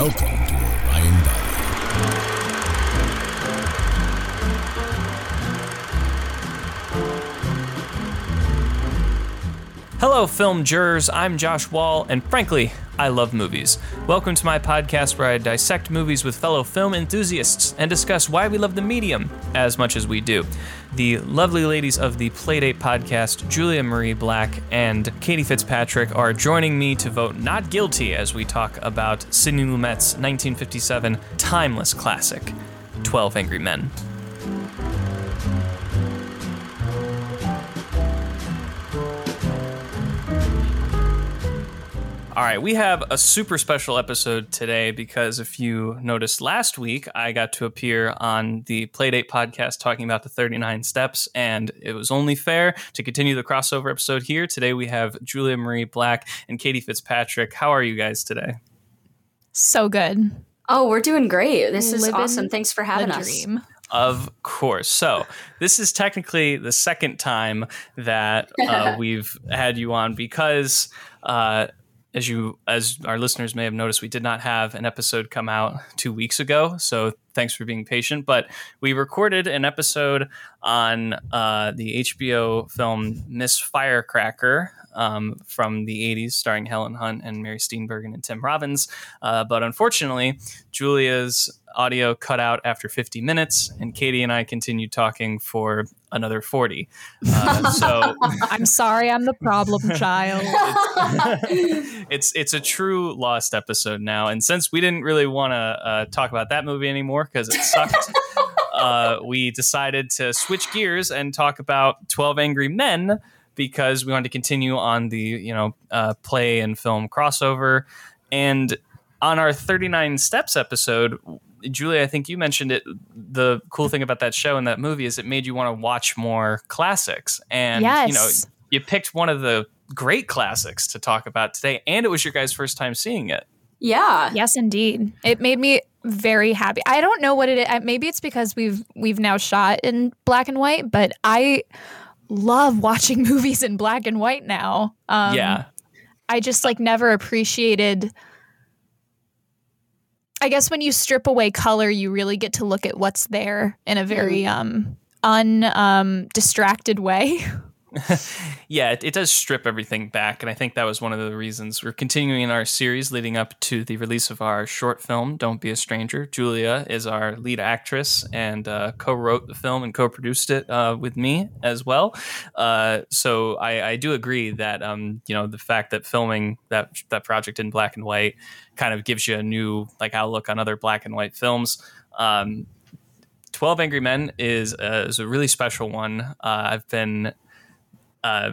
Welcome to Orion Valley. Hello, film jurors. I'm Josh Wahl, and frankly, I love movies. Welcome to my podcast where I dissect movies with fellow film enthusiasts and discuss why we love the medium as much as we do. The lovely ladies of the Playdate podcast, Julia Marie Black and Katie Fitzpatrick, are joining me to vote not guilty as we talk about Sidney Lumet's 1957 timeless classic, 12 Angry Men. All right, we have a super special episode today because if you noticed last week, I got to appear on the Playdate podcast talking about the 39 steps, and it was only fair to continue the crossover episode here. Today we have Julia Marie Black and Katie Fitzpatrick. How are you guys today? So good. Oh, we're doing great. This is Living awesome. Thanks for having the us. dream. Of course. So, this is technically the second time that uh, we've had you on because, uh, as you as our listeners may have noticed, we did not have an episode come out two weeks ago. So, thanks for being patient. But we recorded an episode on uh, the HBO film Miss Firecracker. Um, from the 80s, starring Helen Hunt and Mary Steenburgen and Tim Robbins. Uh, but unfortunately, Julia's audio cut out after 50 minutes, and Katie and I continued talking for another 40. Uh, so I'm sorry, I'm the problem child. it's it's a true lost episode now. And since we didn't really want to uh, talk about that movie anymore because it sucked, uh, we decided to switch gears and talk about 12 Angry Men because we wanted to continue on the you know uh, play and film crossover. And on our 39 Steps episode, Julie, I think you mentioned it. The cool thing about that show and that movie is it made you want to watch more classics. And you know, you picked one of the great classics to talk about today, and it was your guys' first time seeing it. Yeah. yes, indeed. It made me very happy. I don't know what it is. Maybe it's because we've we've now shot in black and white, but I love watching movies in black and white now. Um, yeah, I just like never appreciated. I guess when you strip away color, you really get to look at what's there in a very um un um distracted way. yeah, it, it does strip everything back, and I think that was one of the reasons we're continuing our series leading up to the release of our short film, "Don't Be a Stranger." Julia is our lead actress and uh, co-wrote the film and co-produced it uh, with me as well. Uh, so I, I do agree that um, you know the fact that filming that that project in black and white kind of gives you a new like outlook on other black and white films. Um, 12 Angry Men is, uh, is a really special one. Uh, I've been uh,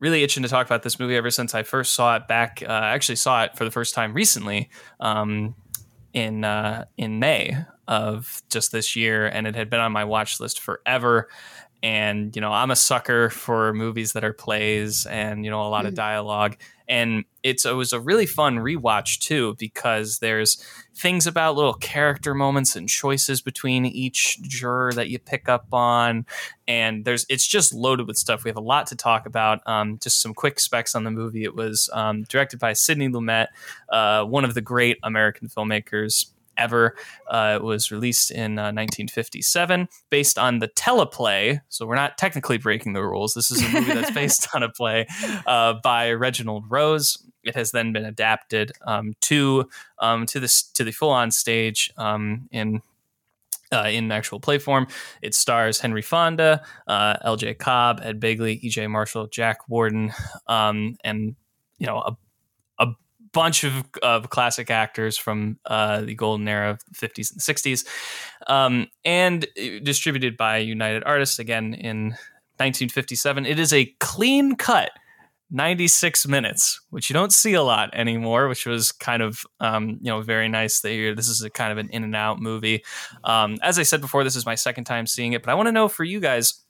really itching to talk about this movie ever since I first saw it back. Uh, I actually saw it for the first time recently um, in uh, in May of just this year, and it had been on my watch list forever. And you know, I'm a sucker for movies that are plays and you know a lot of dialogue. And it's it was a really fun rewatch too because there's things about little character moments and choices between each juror that you pick up on. And there's it's just loaded with stuff. We have a lot to talk about. Um, just some quick specs on the movie. It was um, directed by sidney lumet uh, one of the great american filmmakers ever uh, it was released in uh, 1957 based on the teleplay so we're not technically breaking the rules this is a movie that's based on a play uh, by reginald rose it has then been adapted um, to um, to this to the full on stage um, in uh, in actual play form. It stars Henry Fonda, uh, Lee J. Cobb, Ed Begley, E.G. Marshall, Jack Warden, um, and you know a a bunch of, of classic actors from uh, the golden era of the 50s and 60s, um, and distributed by United Artists again in 1957. It is a clean cut. 96 minutes, which you don't see a lot anymore, which was kind of, um, you know, very nice that you're, this is a kind of an in and out movie. Um, as I said before, this is my second time seeing it, but I want to know for you guys,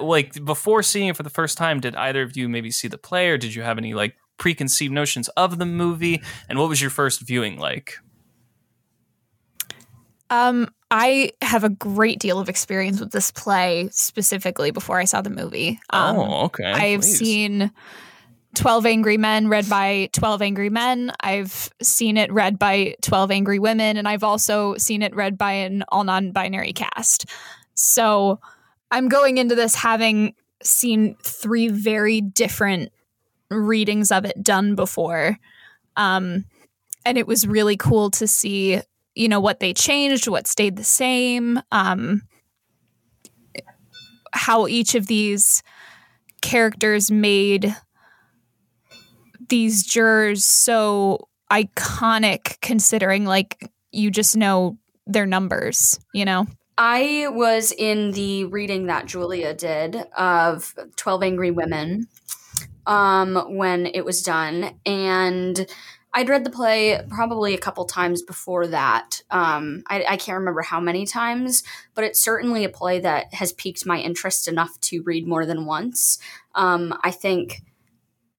like before seeing it for the first time, did either of you maybe see the play or did you have any like preconceived notions of the movie? And what was your first viewing like? Um, I have a great deal of experience with this play specifically before I saw the movie. Um, oh, okay. I've please. seen 12 Angry Men read by 12 Angry Men. I've seen it read by 12 Angry Women. And I've also seen it read by an all non binary cast. So I'm going into this having seen three very different readings of it done before. Um, and it was really cool to see, you know, what they changed, what stayed the same, um, how each of these characters made these jurors so iconic considering like you just know their numbers, you know? I was in the reading that Julia did of 12 Angry Women um, when it was done. And I'd read the play probably a couple times before that. Um, I, I, can't remember how many times, but it's certainly a play that has piqued my interest enough to read more than once. Um, I think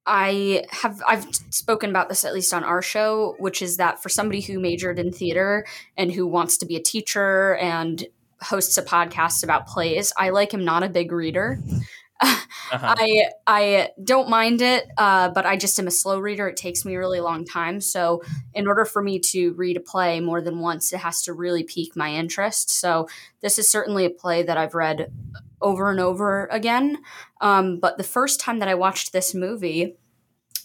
I have I've spoken about this at least on our show, which is that for somebody who majored in theater and who wants to be a teacher and hosts a podcast about plays, I like am not a big reader. Uh-huh. I I don't mind it, uh, but I just am a slow reader. It takes me a really long time. So, in order for me to read a play more than once, it has to really pique my interest. So, this is certainly a play that I've read over and over again. Um, but the first time that I watched this movie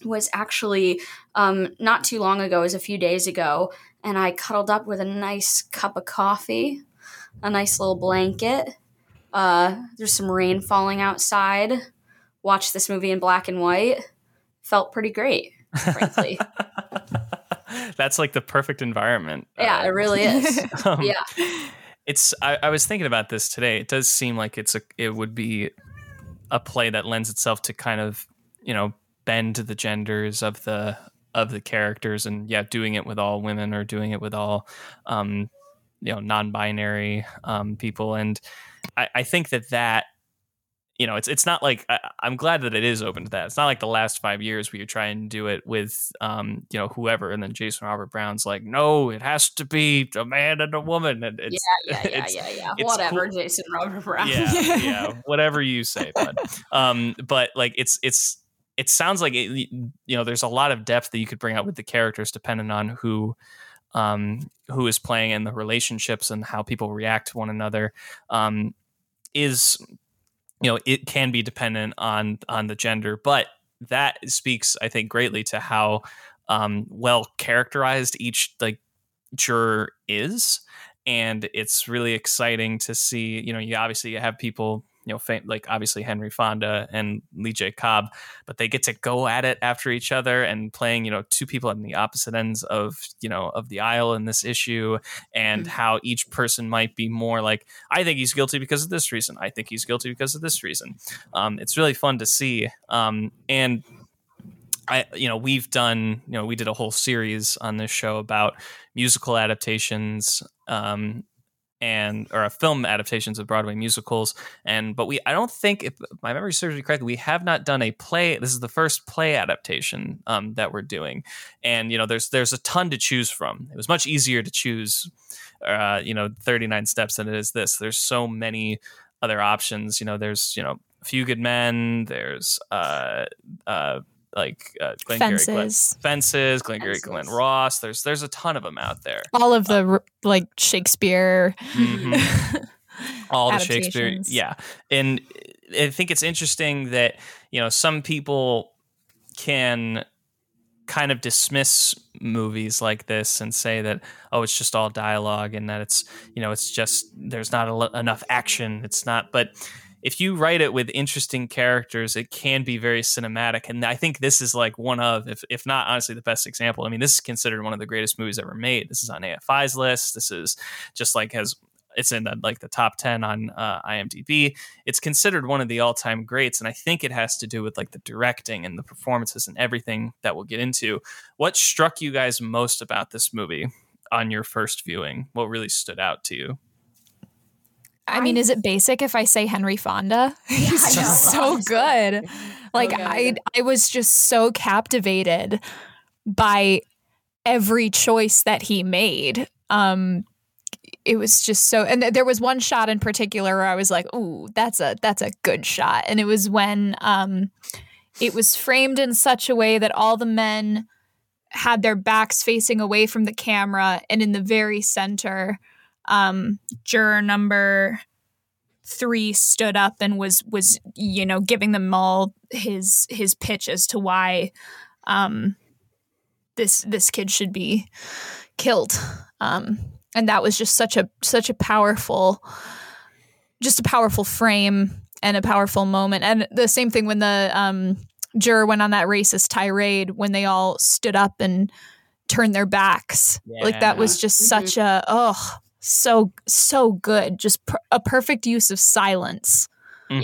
was actually um, not too long ago, it was a few days ago, and I cuddled up with a nice cup of coffee, a nice little blanket uh, there's some rain falling outside. Watched this movie in black and white. Felt pretty great, frankly. That's like the perfect environment. Yeah, uh, it really is. um, yeah. It's I, I was thinking about this today. It does seem like it's a it would be a play that lends itself to kind of, you know, bend the genders of the of the characters and yeah, doing it with all women or doing it with all um, you know, non-binary um, people and I, I think that that you know, it's it's not like I, am glad that it is open to that. It's not like the last five years where you try and do it with, um, you know, whoever, and then Jason Robert Brown's like, no, it has to be a man and a woman, and it's yeah, yeah, yeah, yeah, yeah. Whatever, cool. Jason Robert Brown. Yeah, yeah, whatever you say, but um, but like it's it's it sounds like it, you know, there's a lot of depth that you could bring out with the characters depending on who um, who is playing and the relationships and how people react to one another. Um, is you know it can be dependent on on the gender but that speaks i think greatly to how um, well characterized each like juror is and it's really exciting to see you know you obviously have people you know, fam- like obviously Henry Fonda and Lee J. Cobb, but they get to go at it after each other and playing, you know, two people on the opposite ends of, you know, of the aisle in this issue and mm-hmm. how each person might be more like, I think he's guilty because of this reason. I think he's guilty because of this reason. Um, it's really fun to see. Um, and I, you know, we've done, you know, we did a whole series on this show about musical adaptations um, and or a film adaptations of Broadway musicals. And but we I don't think if my memory serves me correctly, we have not done a play. This is the first play adaptation um, that we're doing. And you know, there's there's a ton to choose from. It was much easier to choose uh, you know, 39 steps than it is this. There's so many other options. You know, there's, you know, a few good men, there's uh uh like uh, Glenn fences. Gary, Glenn, fences, Glenn Gary, Glen Ross. There's there's a ton of them out there. All of the uh, like Shakespeare. Mm-hmm. All the Shakespeare, yeah. And I think it's interesting that you know some people can kind of dismiss movies like this and say that oh it's just all dialogue and that it's you know it's just there's not a, enough action it's not but if you write it with interesting characters, it can be very cinematic. And I think this is like one of, if, if not honestly, the best example. I mean, this is considered one of the greatest movies ever made. This is on AFI's list. This is just like has it's in the, like the top 10 on uh, IMDb. It's considered one of the all time greats. And I think it has to do with like the directing and the performances and everything that we'll get into. What struck you guys most about this movie on your first viewing? What really stood out to you? I mean, is it basic if I say Henry Fonda? He's just so good. Like okay. I I was just so captivated by every choice that he made. Um it was just so and there was one shot in particular where I was like, "Ooh, that's a that's a good shot." And it was when um it was framed in such a way that all the men had their backs facing away from the camera and in the very center um juror number three stood up and was was you know giving them all his his pitch as to why um this this kid should be killed. Um and that was just such a such a powerful just a powerful frame and a powerful moment. And the same thing when the um juror went on that racist tirade when they all stood up and turned their backs. Like that was just Mhm. such a oh so so good just per- a perfect use of silence Mhm.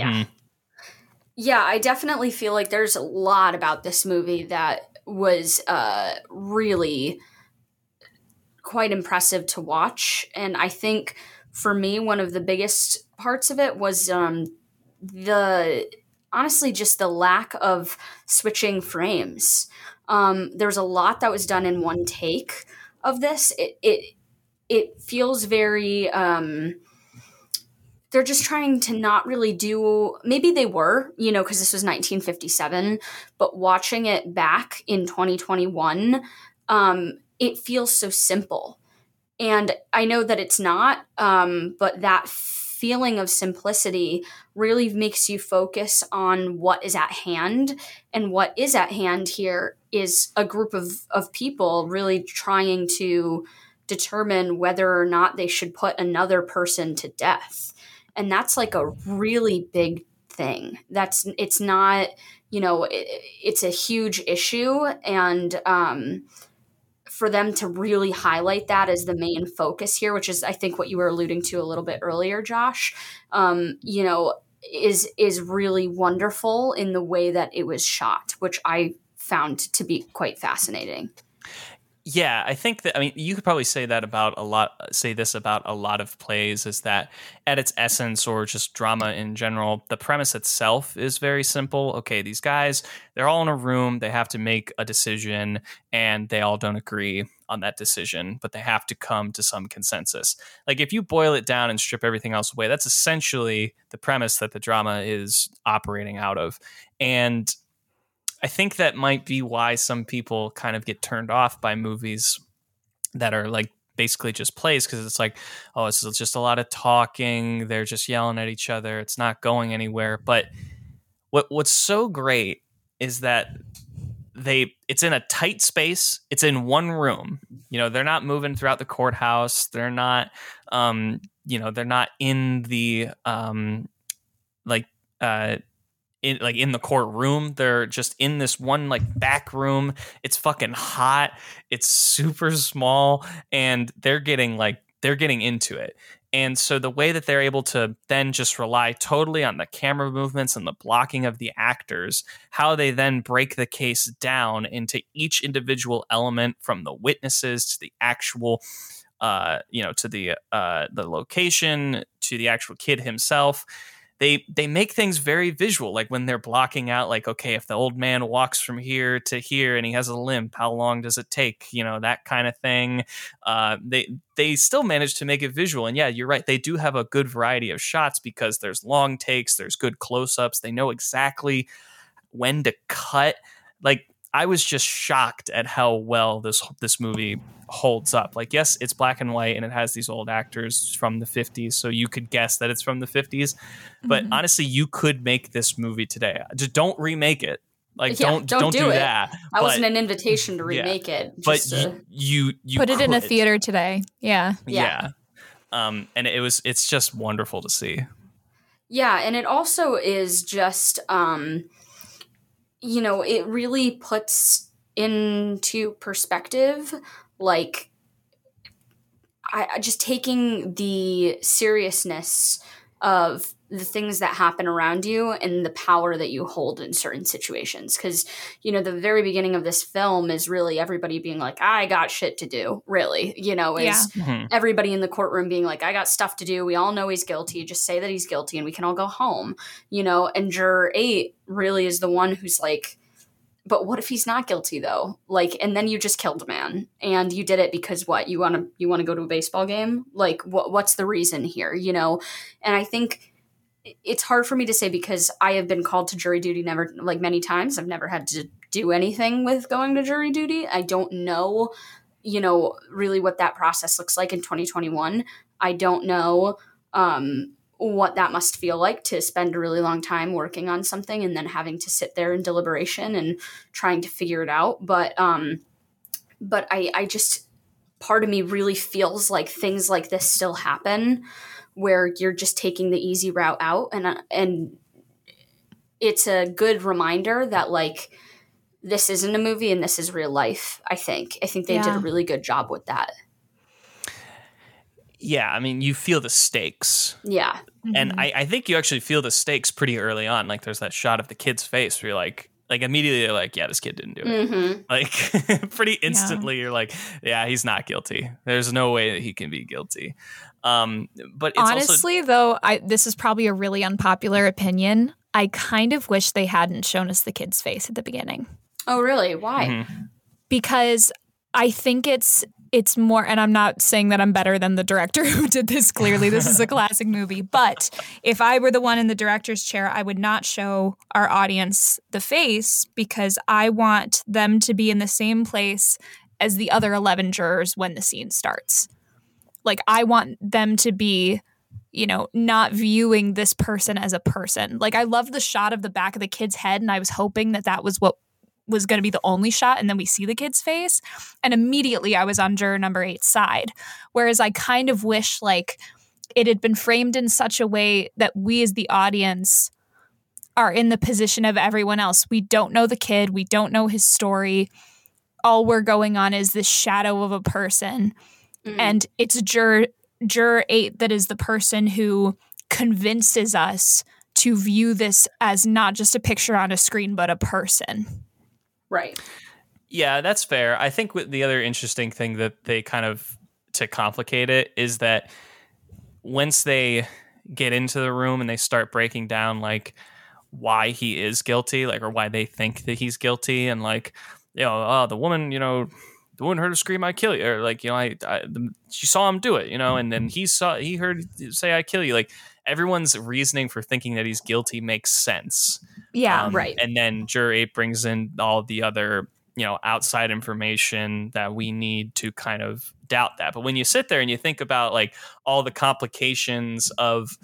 Yeah, I definitely feel like there's a lot about this movie that was uh, really quite impressive to watch. And I think for me, one of the biggest parts of it was um, the honestly just the lack of switching frames. Um, there was a lot that was done in one take of this. It it it feels very. Um, they're just trying to not really do maybe they were you know because this was 1957 but watching it back in 2021 um, it feels so simple and i know that it's not um, but that feeling of simplicity really makes you focus on what is at hand and what is at hand here is a group of, of people really trying to determine whether or not they should put another person to death. And that's like a really big thing. That's it's not you know it, it's a huge issue. And um for them to really highlight that as the main focus here which is i think what you were alluding to a little bit earlier josh um you know is is really wonderful in the way that it was shot which i found to be quite fascinating Yeah, I think that I mean you could probably say that about a lot say this about a lot of plays is that at its essence or just drama in general, the premise itself is very simple. Okay, these guys, they're all in a room, they have to make a decision and they all don't agree on that decision, but they have to come to some consensus. Like if you boil it down and strip everything else away, that's essentially the premise that the drama is operating out of. And I think that might be why some people kind of get turned off by movies that are like basically just plays because it's like, oh, it's just a lot of talking. They're just yelling at each other. It's not going anywhere. But what what's so great is that they it's in a tight space. It's in one room. You know, they're not moving throughout the courthouse. They're not, um, you know, they're not in the um, like uh in like in the courtroom. They're just in this one like back room. It's fucking hot. It's super small and they're getting like they're getting into it. And so the way that they're able to then just rely totally on the camera movements and the blocking of the actors, how they then break the case down into each individual element from the witnesses to the actual uh, you know, to the uh the location, to the actual kid himself they they make things very visual like when they're blocking out like okay if the old man walks from here to here and he has a limp how long does it take? You know that kind of thing. Uh, they they still manage to make it visual. And yeah you're right they do have a good variety of shots because there's long takes there's good close-ups they know exactly when to cut. Like I was just shocked at how well this this movie holds up. Like, yes, it's black and white and it has these old actors from the 50s, so you could guess that it's from the 50s. But Mhm. honestly, you could make this movie today. Just don't remake it. Like, Yeah, don't don't don't, do do, it. that. that But- wasn't an invitation to yeah. remake it But to- you, you you put it in a theater today yeah Yeah. Um, and it was it's just wonderful to see. Yeah, and it also is just um you know, it really puts into perspective like I just taking the seriousness of the things that happen around you and the power that you hold in certain situations cuz you know the very beginning of this film is really everybody being like I got shit to do really you know is Yeah. Mhm. everybody in the courtroom being like, I got stuff to do. We all know he's guilty. Just say that he's guilty and we can all go home, you know? And juror eight really is the one who's like, but what if he's not guilty though? Like, and then you just killed a man and you did it because what? You want to, you want to go to a baseball game? Like, what, what's the reason here, you know? And I think it's hard for me to say because I have been called to jury duty never like many times. I've never had to do anything with going to jury duty. I don't know, you know, really what that process looks like in 2021. I don't know um, what that must feel like to spend a really long time working on something and then having to sit there in deliberation and trying to figure it out. But um, but I I just part of me really feels like things like this still happen where you're just taking the easy route out and uh, and it's a good reminder that like this isn't a movie and this is real life i think i think they did a really good job with that Yeah, I mean, you feel the stakes. yeah And Mhm. I, I think you actually feel the stakes pretty early on. Like there's that shot of the kid's face where you're like, like immediately you're like, yeah, this kid didn't do it. hmm Like pretty instantly, you're like, yeah, he's not guilty. There's no way that he can be guilty. Um, but it's also Honestly, though, I this is probably a really unpopular opinion. I kind of wish they hadn't shown us the kid's face at the beginning. Oh really? Why? Mhm. because I think it's it's more and I'm not saying that I'm better than the director who did this clearly. This is a classic movie. But if I were the one in the director's chair I would not show our audience the face because I want them to be in the same place as the other 11 jurors when the scene starts like I want them to be you know not viewing this person as a person. Like I love the shot of the back of the kid's head and I was hoping that that was what was going to be the only shot and then we see the kid's face and immediately i was on juror number eight's side. Whereas i kind of wish like it had been framed in such a way that we as the audience are in the position of everyone else. We don't know the kid we don't know his story. All we're going on is this shadow of a person Mhm. and it's juror juror eight that is the person who convinces us to view this as not just a picture on a screen but a person right Yeah, that's fair. I think the other interesting thing that they kind of to complicate it is that once they get into the room and they start breaking down like why he is guilty, like or why they think that he's guilty, and like you know, oh, the woman, you know, the woman heard her scream, "I kill you," or like you know, I, I the, she saw him do it, you know, and then he saw he heard say, "I kill you." Like everyone's reasoning for thinking that he's guilty makes sense. yeah Um, right. And then juror eight brings in all the other, you know, outside information that we need to kind of doubt that. But when you sit there and you think about like all the complications of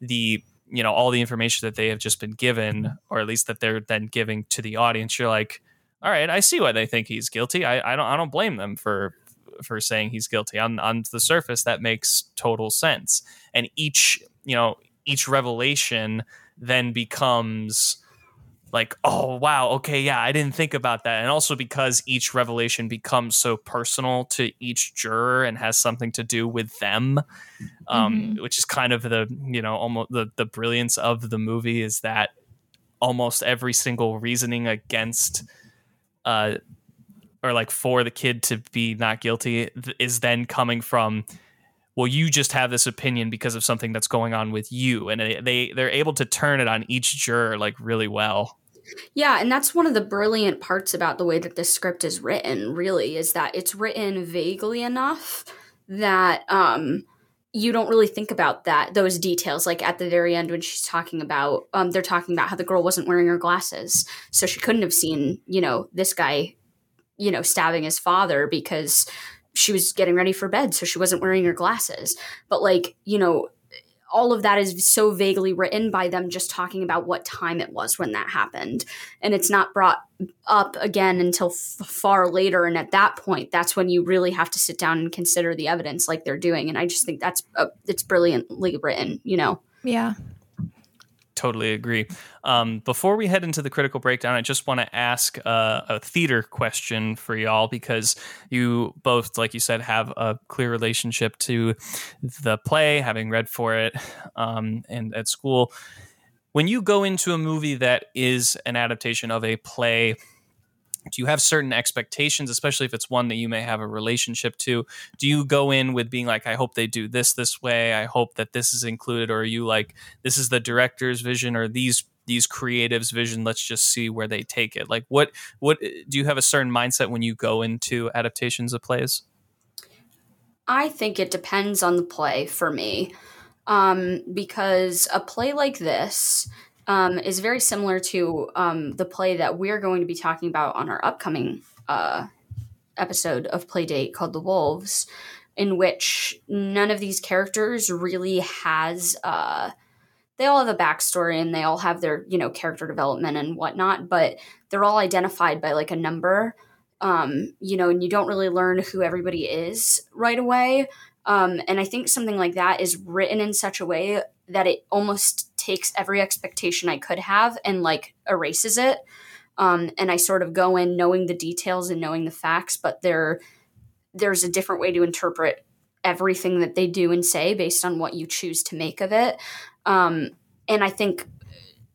the, you know, all the information that they have just been given, or at least that they're then giving to the audience, you're like, all right, I see why they think he's guilty. I, I don't I don't blame them for for saying he's guilty. On on the surface, that makes total sense. And each, you know, each revelation then becomes like oh wow okay yeah i didn't think about that and also because each revelation becomes so personal to each juror and has something to do with them um, which is kind of the you know almost the, the brilliance of the movie is that almost every single reasoning against uh or like for the kid to be not guilty is then coming from well you just have this opinion because of something that's going on with you. And they they- they're able to turn it on each juror like really well. Yeah, and that's one of the brilliant parts about the way that this script is written, really, is that it's written vaguely enough that um you don't really think about that those details like at the very end when she's talking about um they're talking about how the girl wasn't wearing her glasses. So she couldn't have seen you know this guy you know stabbing his father because she was getting ready for bed so she wasn't wearing her glasses. But like you know all of that is so vaguely written by them just talking about what time it was when that happened. And it's not brought up again until f- far later. And at that point that's when you really have to sit down and consider the evidence like they're doing. And i just think that's uh, it's brilliantly written you know? Yeah totally agree. Um, before we head into the critical breakdown i just want to ask uh, a theater question for y'all because you both like you said have a clear relationship to the play having read for it um, and at school. When you go into a movie that is an adaptation of a play do you have certain expectations especially if it's one that you may have a relationship to? Do you go in with being like i hope they do this this way. I hope that this is included or are you like this is the director's vision or these these creatives vision. Let's just see where they take it. Like what what do you have a certain mindset when you go into adaptations of plays? I think it depends on the play for me. Um, because a play like this um, is very similar to um, the play that we're going to be talking about on our upcoming uh, episode of Playdate called The Wolves, in which none of these characters really has. Uh, they all have a backstory and they all have their you know character development and whatnot, but they're all identified by like a number. Um, you know, and you don't really learn who everybody is right away. Um, and I think something like that is written in such a way that it almost takes every expectation I could have and like erases it. Um, and I sort of go in knowing the details and knowing the facts, but there there's a different way to interpret everything that they do and say based on what you choose to make of it. Um, and I think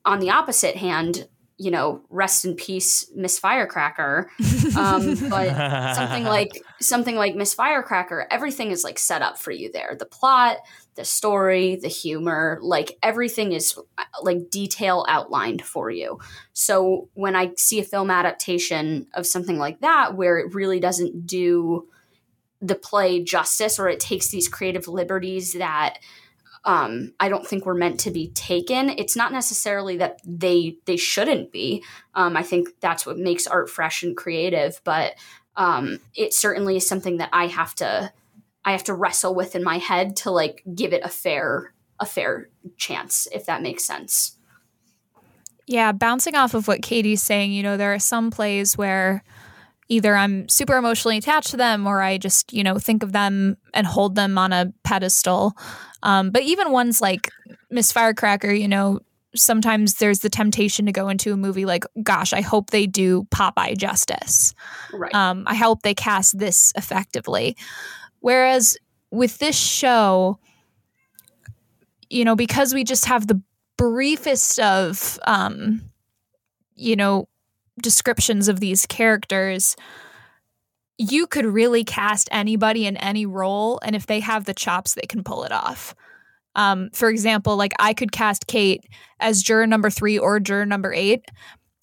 on the opposite hand, you know, rest in peace, Miss Firecracker. Um, but something like something like Miss Firecracker, everything is like set up for you there. The plot, the story, the humor, like everything is like detail outlined for you. So when I see a film adaptation of something like that, where it really doesn't do the play justice, or it takes these creative liberties that um, I don't think were meant to be taken. It's not necessarily that they they shouldn't be. Um, I think that's what makes art fresh and creative, but um, it certainly is something that I have to I have to wrestle with in my head to like give it a fair a fair chance, if that makes sense. Yeah, bouncing off of what Katie's saying, you know, there are some plays where either I'm super emotionally attached to them or I just, you know, think of them and hold them on a pedestal. Um, but even ones like Miss Firecracker, you know, sometimes there's the temptation to go into a movie like, gosh, I hope they do Popeye justice. Right. Um, I hope they cast this effectively. Whereas with this show, you know, because we just have the briefest of, um, you know, descriptions of these characters, you could really cast anybody in any role, and if they have the chops, they can pull it off. Um, for example, like I could cast Kate as juror number three or juror number eight,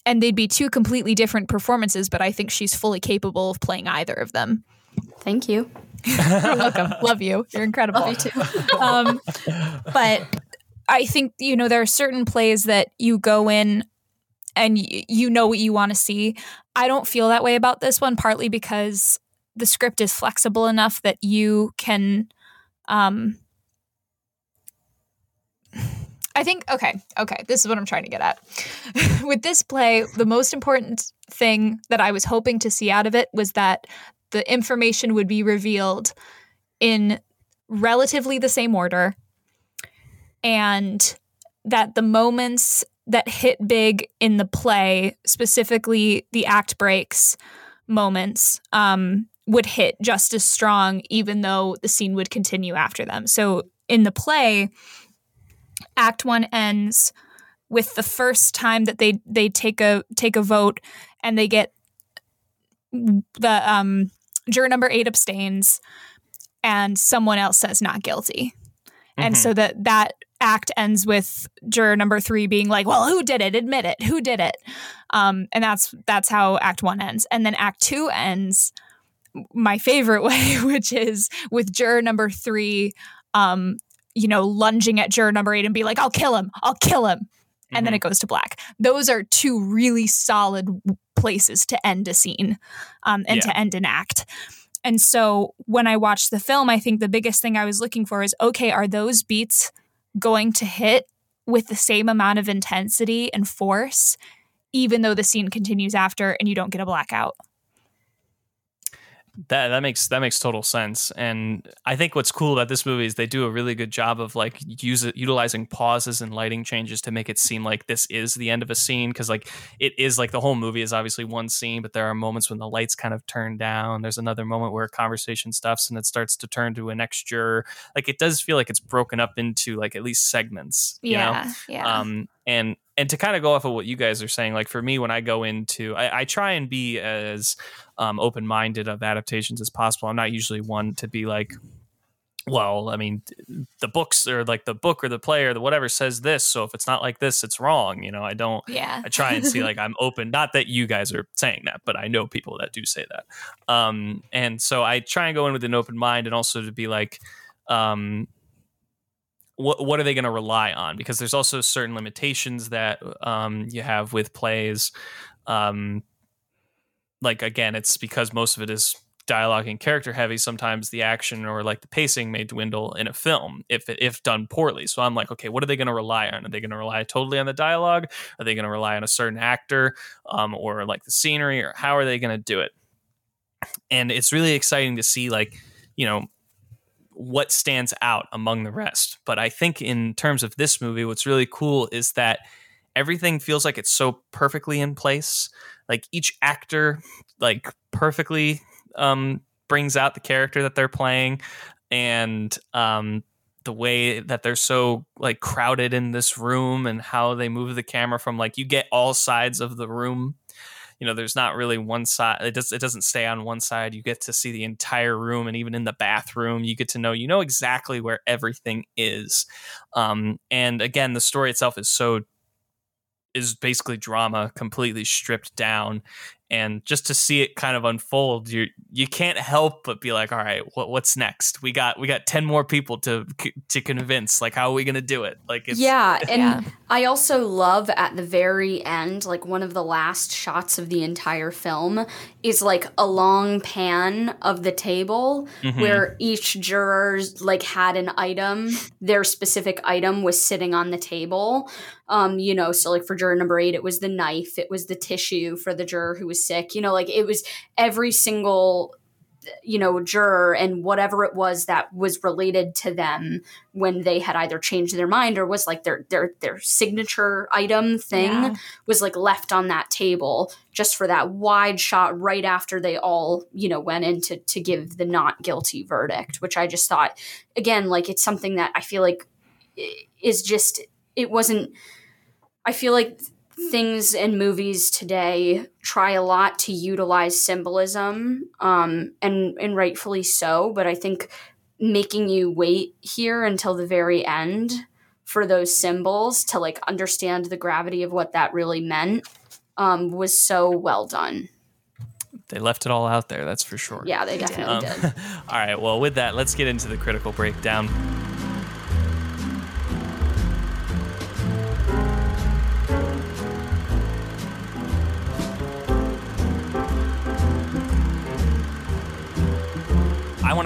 and they'd be two completely different performances, but I think she's fully capable of playing either of them. Thank you. You're welcome. Love you. You're incredible. Love you too. um, but I think you know there are certain plays that you go in and y- you know what you want to see. I don't feel that way about this one, partly because the script is flexible enough that you can. Um, I think okay, okay. This is what I'm trying to get at. With this play, the most important thing that I was hoping to see out of it was that the information would be revealed in relatively the same order and that the moments that hit big in the play, specifically the act breaks moments, um, would hit just as strong, even though the scene would continue after them. So in the play, Act One ends with the first time that they they take a take a vote and they get the um, juror number eight abstains and someone else says not guilty. And Mhm. so that that act ends with juror number three being like, "Well, who did it? Admit it. Who did it?" Um, and that's that's how Act One ends. And then Act Two ends my favorite way, which is with juror number three, um, you know, lunging at juror number eight and be like, "I'll kill him. I'll kill him." And then Mhm. it goes to black. Those are two really solid places to end a scene um, and Yeah. to end an act. And so when I watched the film, I think the biggest thing I was looking for is okay, are those beats going to hit with the same amount of intensity and force, even though the scene continues after and you don't get a blackout? That that makes that makes total sense, and I think what's cool about this movie is they do a really good job of like use utilizing pauses and lighting changes to make it seem like this is the end of a scene because like it is like the whole movie is obviously one scene, but there are moments when the lights kind of turn down. There's another moment where a conversation stuffs and it starts to turn to an extra. Like it does feel like it's broken up into like at least segments. You know? yeah. Yeah. um and and to kind of go off of what you guys are saying like for me when i go into i, I try and be as um, open-minded of adaptations as possible i'm not usually one to be like well i mean the books or like the book or the play or the whatever says this so if it's not like this it's wrong you know i don't yeah. I try and see like I'm open. Not that you guys are saying that, but I know people that do say that. Um, and so I try and go in with an open mind, and also to be like, um, what what are they going to rely on? Because there's also certain limitations that um, you have with plays. Um, like again, it's because most of it is dialogue and character heavy. Sometimes the action or like the pacing may dwindle in a film if if done poorly. So I'm like, okay, what are they going to rely on? Are they going to rely totally on the dialogue? Are they going to rely on a certain actor um, or like the scenery? Or how are they going to do it? And it's really exciting to see like you know what stands out among the rest. But I think in terms of this movie, what's really cool is that everything feels like it's so perfectly in place. Like each actor, like perfectly um, brings out the character that they're playing, and um, the way that they're so like crowded in this room, and how they move the camera from like you get all sides of the room you know there's not really one side it does it doesn't stay on one side. You get to see the entire room and even in the bathroom you get to know you know exactly where everything is. Um, and again the story itself is so is basically drama completely stripped down and just to see it kind of unfold you you can't help but be like all right what, what's next we got we got 10 more people to to convince like how are we gonna do it like it's yeah and yeah. i also love at the very end like one of the last shots of the entire film is like a long pan of the table mm-hmm. where each juror like had an item their specific item was sitting on the table um you know so like for juror number eight it was the knife it was the tissue for the juror who was was sick. You know, like it was every single you know juror and whatever it was that was related to them when they had either changed their mind or was like their their their signature item thing yeah. was like left on that table just for that wide shot right after they all you know went in to to give the not guilty verdict which i just thought again like it's something that i feel like is just it wasn't i feel like things in movies today try a lot to utilize symbolism, um, and and rightfully so. But I think making you wait here until the very end for those symbols to like understand the gravity of what that really meant um, was so well done. They left it all out there, that's for sure. Yeah, they definitely um, did. all right, well, with that, let's get into the critical breakdown.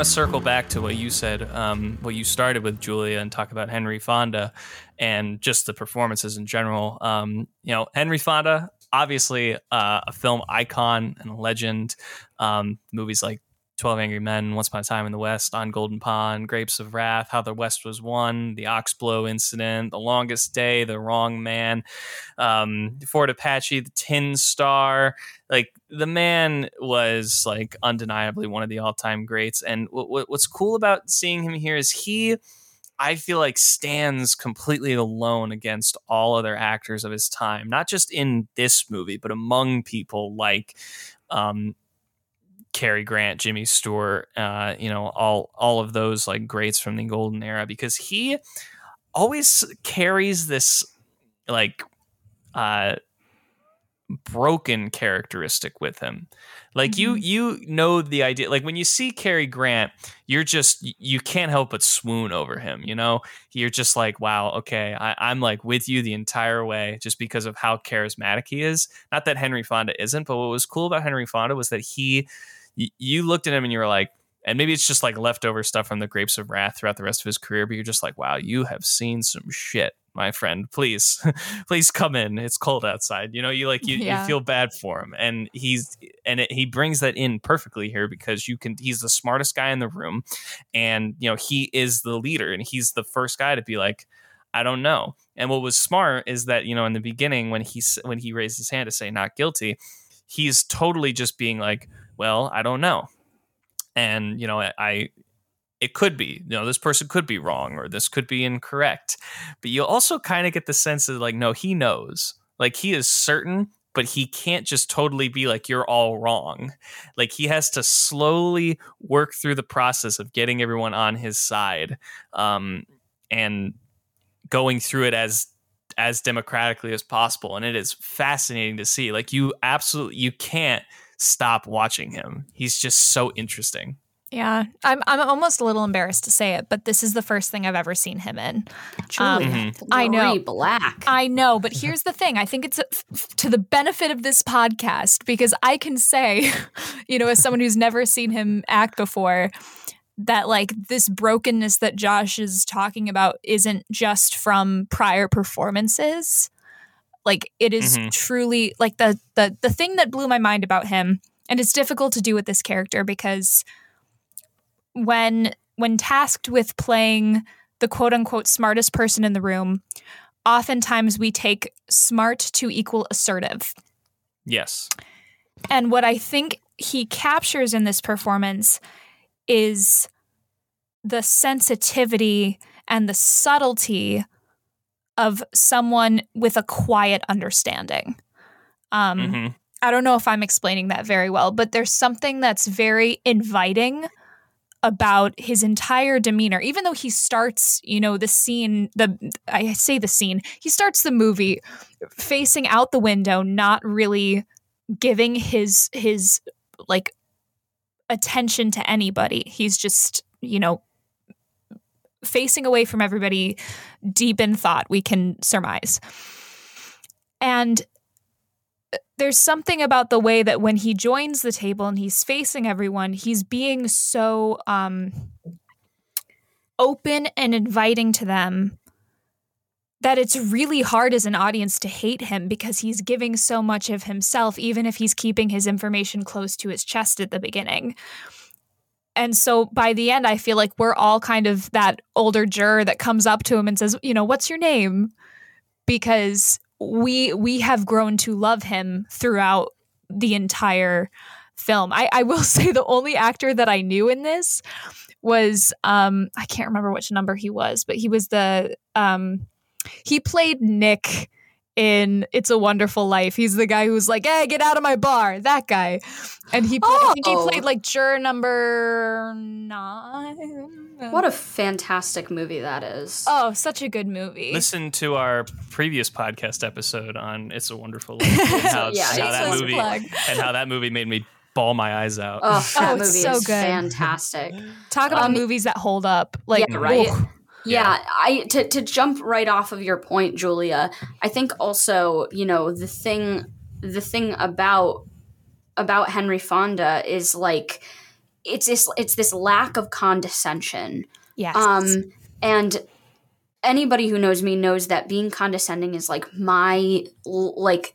To circle back to what you said, um, what you started with, Julia, and talk about Henry Fonda and just the performances in general. Um, you know, Henry Fonda, obviously uh, a film icon and a legend. Um, movies like 12 Angry Men, Once Upon a Time in the West, On Golden Pond, Grapes of Wrath, How the West Was Won, The Ox-Bow Incident, The Longest Day, The Wrong Man, um, Fort Apache, The Tin Star. Like the man was like undeniably one of the all-time greats. And w- what's cool about seeing him here is he. I feel like stands completely alone against all other actors of his time, not just in this movie, but among people like um, Cary Grant, Jimmy Stewart, uh, you know, all all of those like greats from the golden era because he always carries this like uh broken characteristic with him. Like mm-hmm. you you know the idea like when you see Cary Grant, you're just you can't help but swoon over him, you know? You're just like, wow, okay, I, am like with you the entire way just because of how charismatic he is. Not that Henry Fonda isn't, but what was cool about Henry Fonda was that he you looked at him and you were like, and maybe it's just like leftover stuff from the Grapes of Wrath throughout the rest of his career, but you're just like, wow, you have seen some shit, my friend. Please, please come in. It's cold outside. You know, you like you, yeah. you feel bad for him, and he's and it, he brings that in perfectly here because you can. He's the smartest guy in the room, and you know he is the leader, and he's the first guy to be like. I don't know. And what was smart is that you know in the beginning when he when he raised his hand to say not guilty, he's totally just being like, well, I don't know. And, you know, I, it could be, you know, this person could be wrong or this could be incorrect. But you also kind of get the sense that, like, no, he knows. Like he is certain, but he can't just totally be like, you're all wrong. Like he has to slowly work through the process of getting everyone on his side um, and going through it as as democratically as possible and it is fascinating to see like you absolutely you can't stop watching him. He's just so interesting. Yeah, I'm I'm almost a little embarrassed to say it, but this is the first thing I've ever seen him in. Julia, Mhm. I know. Black. I know, but here's the thing. I think it's f- to the benefit of this podcast because I can say, you know, as someone who's never seen him act before, that like this brokenness that Josh is talking about isn't just from prior performances. Like it is Mhm. truly like the the the thing that blew my mind about him and it's difficult to do with this character because when when tasked with playing the quote unquote smartest person in the room, oftentimes we take smart to equal assertive. Yes. And what I think he captures in this performance is the sensitivity and the subtlety of someone with a quiet understanding. Um, hmm I don't know if I'm explaining that very well, but there's something that's very inviting about his entire demeanor. Even though he starts, you know, the scene, the I say the scene, he starts the movie facing out the window, not really giving his his like attention to anybody. He's just, you know, facing away from everybody deep in thought, we can surmise. And there's something about the way that when he joins the table and he's facing everyone, he's being so um, open and inviting to them that it's really hard as an audience to hate him because he's giving so much of himself, even if he's keeping his information close to his chest at the beginning. And so by the end, I feel like we're all kind of that older juror that comes up to him and says, you know, what's your name? Because we we have grown to love him throughout the entire film. I, I will say the only actor that I knew in this was um I can't remember which number he was, but he was the um he played Nick in It's a Wonderful Life. He's the guy who's like, "Hey, get out of my bar." That guy. And he played, I think he Oh. played like juror number 9. what a fantastic movie that is. Oh, such a good movie. Listen to our previous podcast episode on "It's a Wonderful Life" and how, Yeah, how that movie plug. and how that movie made me bawl my eyes out. Oh, that Oh, it's movie so is good. fantastic. Talk about Um, movies that hold up. Like, Yeah, right? ooh. Yeah, I to to jump right off of your point, Julia. I think also, you know, the thing the thing about about Henry Fonda is like it's this it's this lack of condescension. Yes. Um and anybody who knows me knows that being condescending is like my like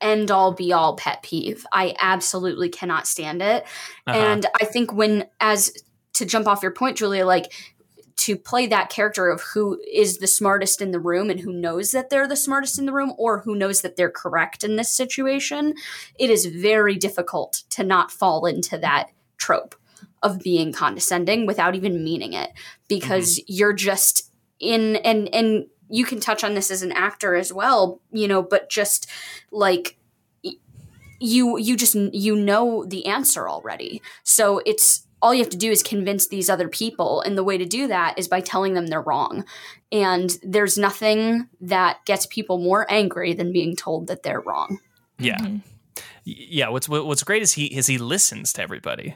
end all be all pet peeve. I absolutely cannot stand it. Uh-huh. And I think when, as to jump off your point, Julia, like to play that character of who is the smartest in the room and who knows that they're the smartest in the room or who knows that they're correct in this situation, it is very difficult to not fall into that trope of being condescending without even meaning it because mm-hmm. you're just in and and you can touch on this as an actor as well you know but just like you you just you know the answer already. So it's all you have to do is convince these other people and the way to do that is by telling them they're wrong and there's nothing that gets people more angry than being told that they're wrong yeah, Mhm. Yeah. What's what's great is he is he listens to everybody.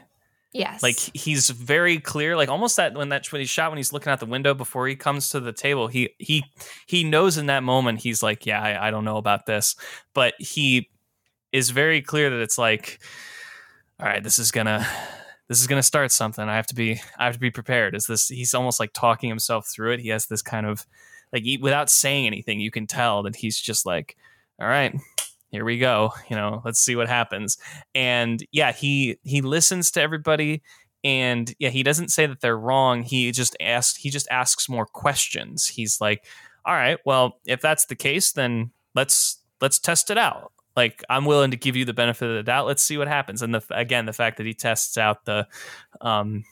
yes. Like he's very clear. Like almost that when that when he's shot when he's looking out the window before he comes to the table. He he he knows in that moment he's like, yeah, I, I don't know about this, but he is very clear that it's like, all right, this is gonna this is gonna start something. I have to be I have to be prepared. Is this? He's almost like talking himself through it. He has this kind of like he, without saying anything, you can tell that he's just like, all right. Here we go. You know, let's see what happens. And yeah, he he listens to everybody and yeah he doesn't say that they're wrong he just asks he just asks more questions he's like all right well if that's the case then let's let's test it out like i'm willing to give you the benefit of the doubt let's see what happens and the again the fact that he tests out the um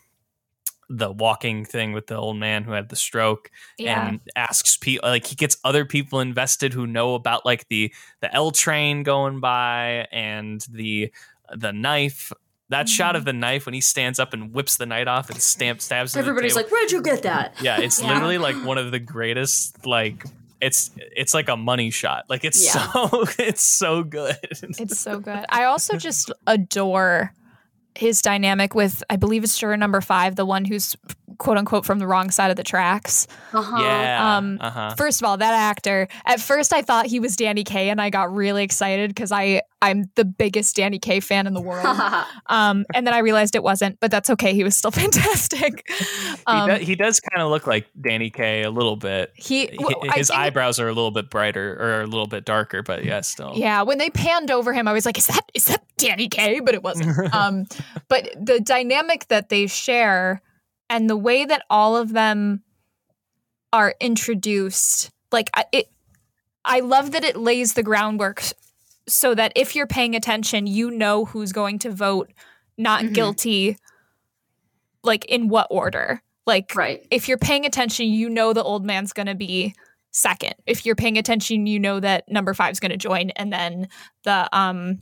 the walking thing with the old man who had the stroke yeah. and asks people like he gets other people invested who know about like the the L train going by and the the knife. That shot of the knife when he stands up and whips the knife off and stamp stabs. everybody's like where'd you get that yeah, it's Yeah. literally like one of the greatest. Like it's it's like a money shot. Like it's Yeah. so it's so good. It's so good. I also just adore his dynamic with I believe it's juror number five, the one who's quote unquote from the wrong side of the tracks. Uh-huh. Yeah. Um, uh-huh. First of all, that actor. At first, I thought he was Danny Kaye, and I got really excited because I I'm the biggest Danny Kaye fan in the world. um, and then I realized it wasn't, but that's okay. He was still fantastic. Um, he, do- he does kind of look like Danny Kaye a little bit. he, well, His think- eyebrows are a little bit brighter or a little bit darker, but yeah, still. Yeah, when they panned over him, I was like, "Is that is that Danny Kaye?" But it wasn't. but the dynamic that they share and the way that all of them are introduced, like I- it, I love that it lays the groundwork so that if you're paying attention, you know who's going to vote not Mhm. guilty, like in what order. Like right. if you're paying attention, you know the old man's going to be second. If you're paying attention, you know that number five is going to join, and then the um,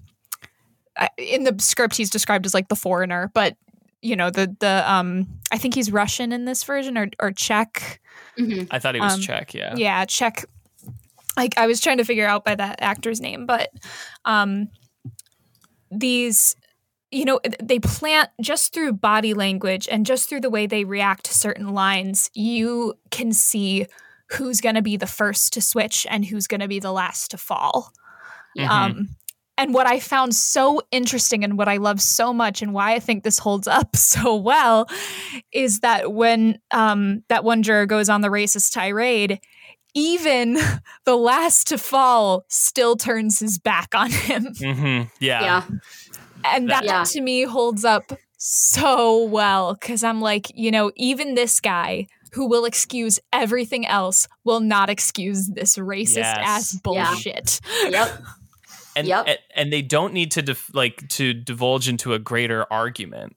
in the script he's described as like the foreigner, but you know the the um, I think he's Russian in this version or or Czech. Mhm. I thought he was Um, Czech, yeah. Yeah, Czech. Like I was trying to figure out by that actor's name, but um, these you know they plant just through body language and just through the way they react to certain lines you can see who's going to be the first to switch and who's going to be the last to fall Mhm. um, and what I found so interesting and what I love so much and why I think this holds up so well is that when um, that one juror goes on the racist tirade, even the last to fall still turns his back on him. Mhm. Yeah. Yeah. And that Yeah. to me holds up so well because I'm like, you know, even this guy who will excuse everything else will not excuse this racist Yes. ass Yeah. bullshit. Yep. And, Yep. and and they don't need to dif- like to divulge into a greater argument.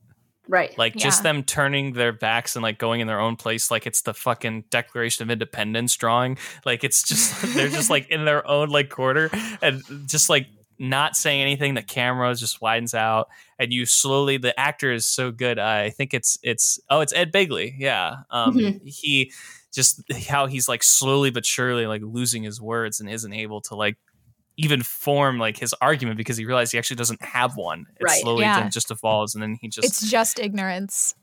Right. Like just them turning their backs and like going in their own place like it's the fucking Declaration of Independence drawing. Like it's just they're just like in their own like quarter and just like not saying anything. The camera just widens out and you slowly the actor is so good. I think it's it's oh it's Ed Begley. Yeah. Um Mhm. he just how he's like slowly but surely like losing his words and isn't able to like even form like his argument because he realized he actually doesn't have one. It Right. slowly Yeah. then just evolves and then he just It's just ignorance.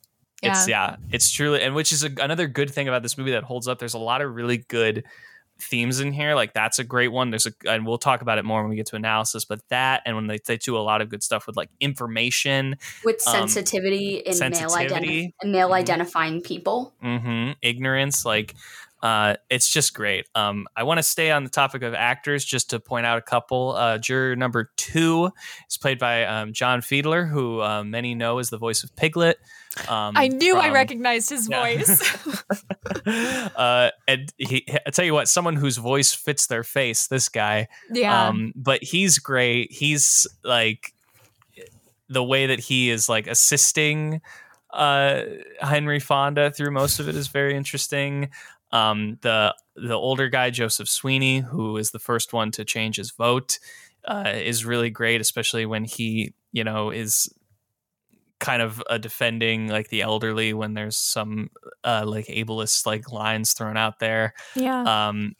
Yeah. it's yeah, it's truly, and which is a, another good thing about this movie that holds up. There's a lot of really good themes in here. Like that's a great one. There's a, and we'll talk about it more when we get to analysis. But that, and when they, they do a lot of good stuff with like information, With Um, sensitivity in male, sensitivity. identi- male Mhm. identifying people. mm-hmm. ignorance, like. Uh, it's just great. Um, I want to stay on the topic of actors just to point out a couple. Uh, juror number two is played by um, John Fiedler, who uh, many know as the voice of Piglet. Um, I knew I recognized his Yeah. voice. uh, and he, I tell you what, someone whose voice fits their face, this guy. yeah. Um, but he's great. He's like the way that he is like assisting uh Henry Fonda through most of it is very interesting. Um, the the older guy Joseph Sweeney, who is the first one to change his vote, uh, is really great, especially when he you know is kind of uh, defending like the elderly when there's some uh, like ableist like lines thrown out there yeah. um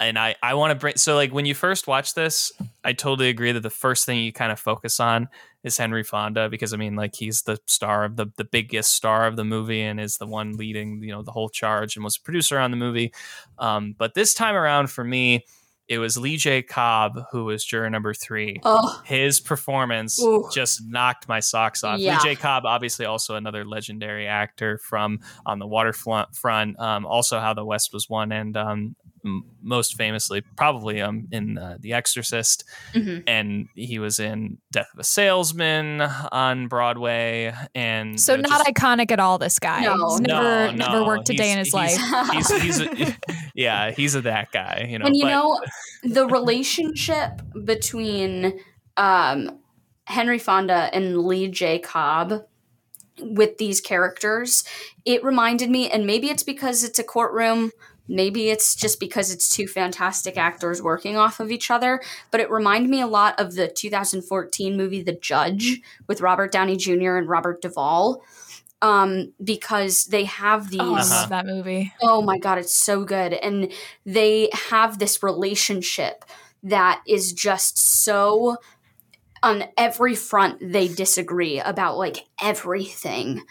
and i i want to bring so like when you first watch this i totally agree that the first thing you kind of focus on is henry fonda because i mean like he's the star of the the biggest star of the movie and is the one leading you know the whole charge and was a producer on the movie um but this time around for me it was lee j cobb who was juror number three Oh, his performance Ooh. just knocked my socks off. Yeah. Lee J. Cobb, obviously, also another legendary actor from On the Waterfront. Front, um, also How the West Was Won, and um, m- most famously, probably um, in uh, The Exorcist. mhm. And he was in Death of a Salesman on Broadway. And so you know, not just- iconic at all. This guy. No. He's never No, never worked a day in he's- his life. he's- he's, he's a, yeah, he's a that guy. You know, and you but- know the relationship between um, Henry Fonda and Lee J. Cobb with these characters, it reminded me, and maybe it's because it's a courtroom, maybe it's just because it's two fantastic actors working off of each other, but it reminded me a lot of the 2014 movie The Judge with Robert Downey Jr. and Robert Duvall. Um, because they have these Oh, I love that movie. Oh my god, it's so good. And they have this relationship that is just so on every front they disagree about like everything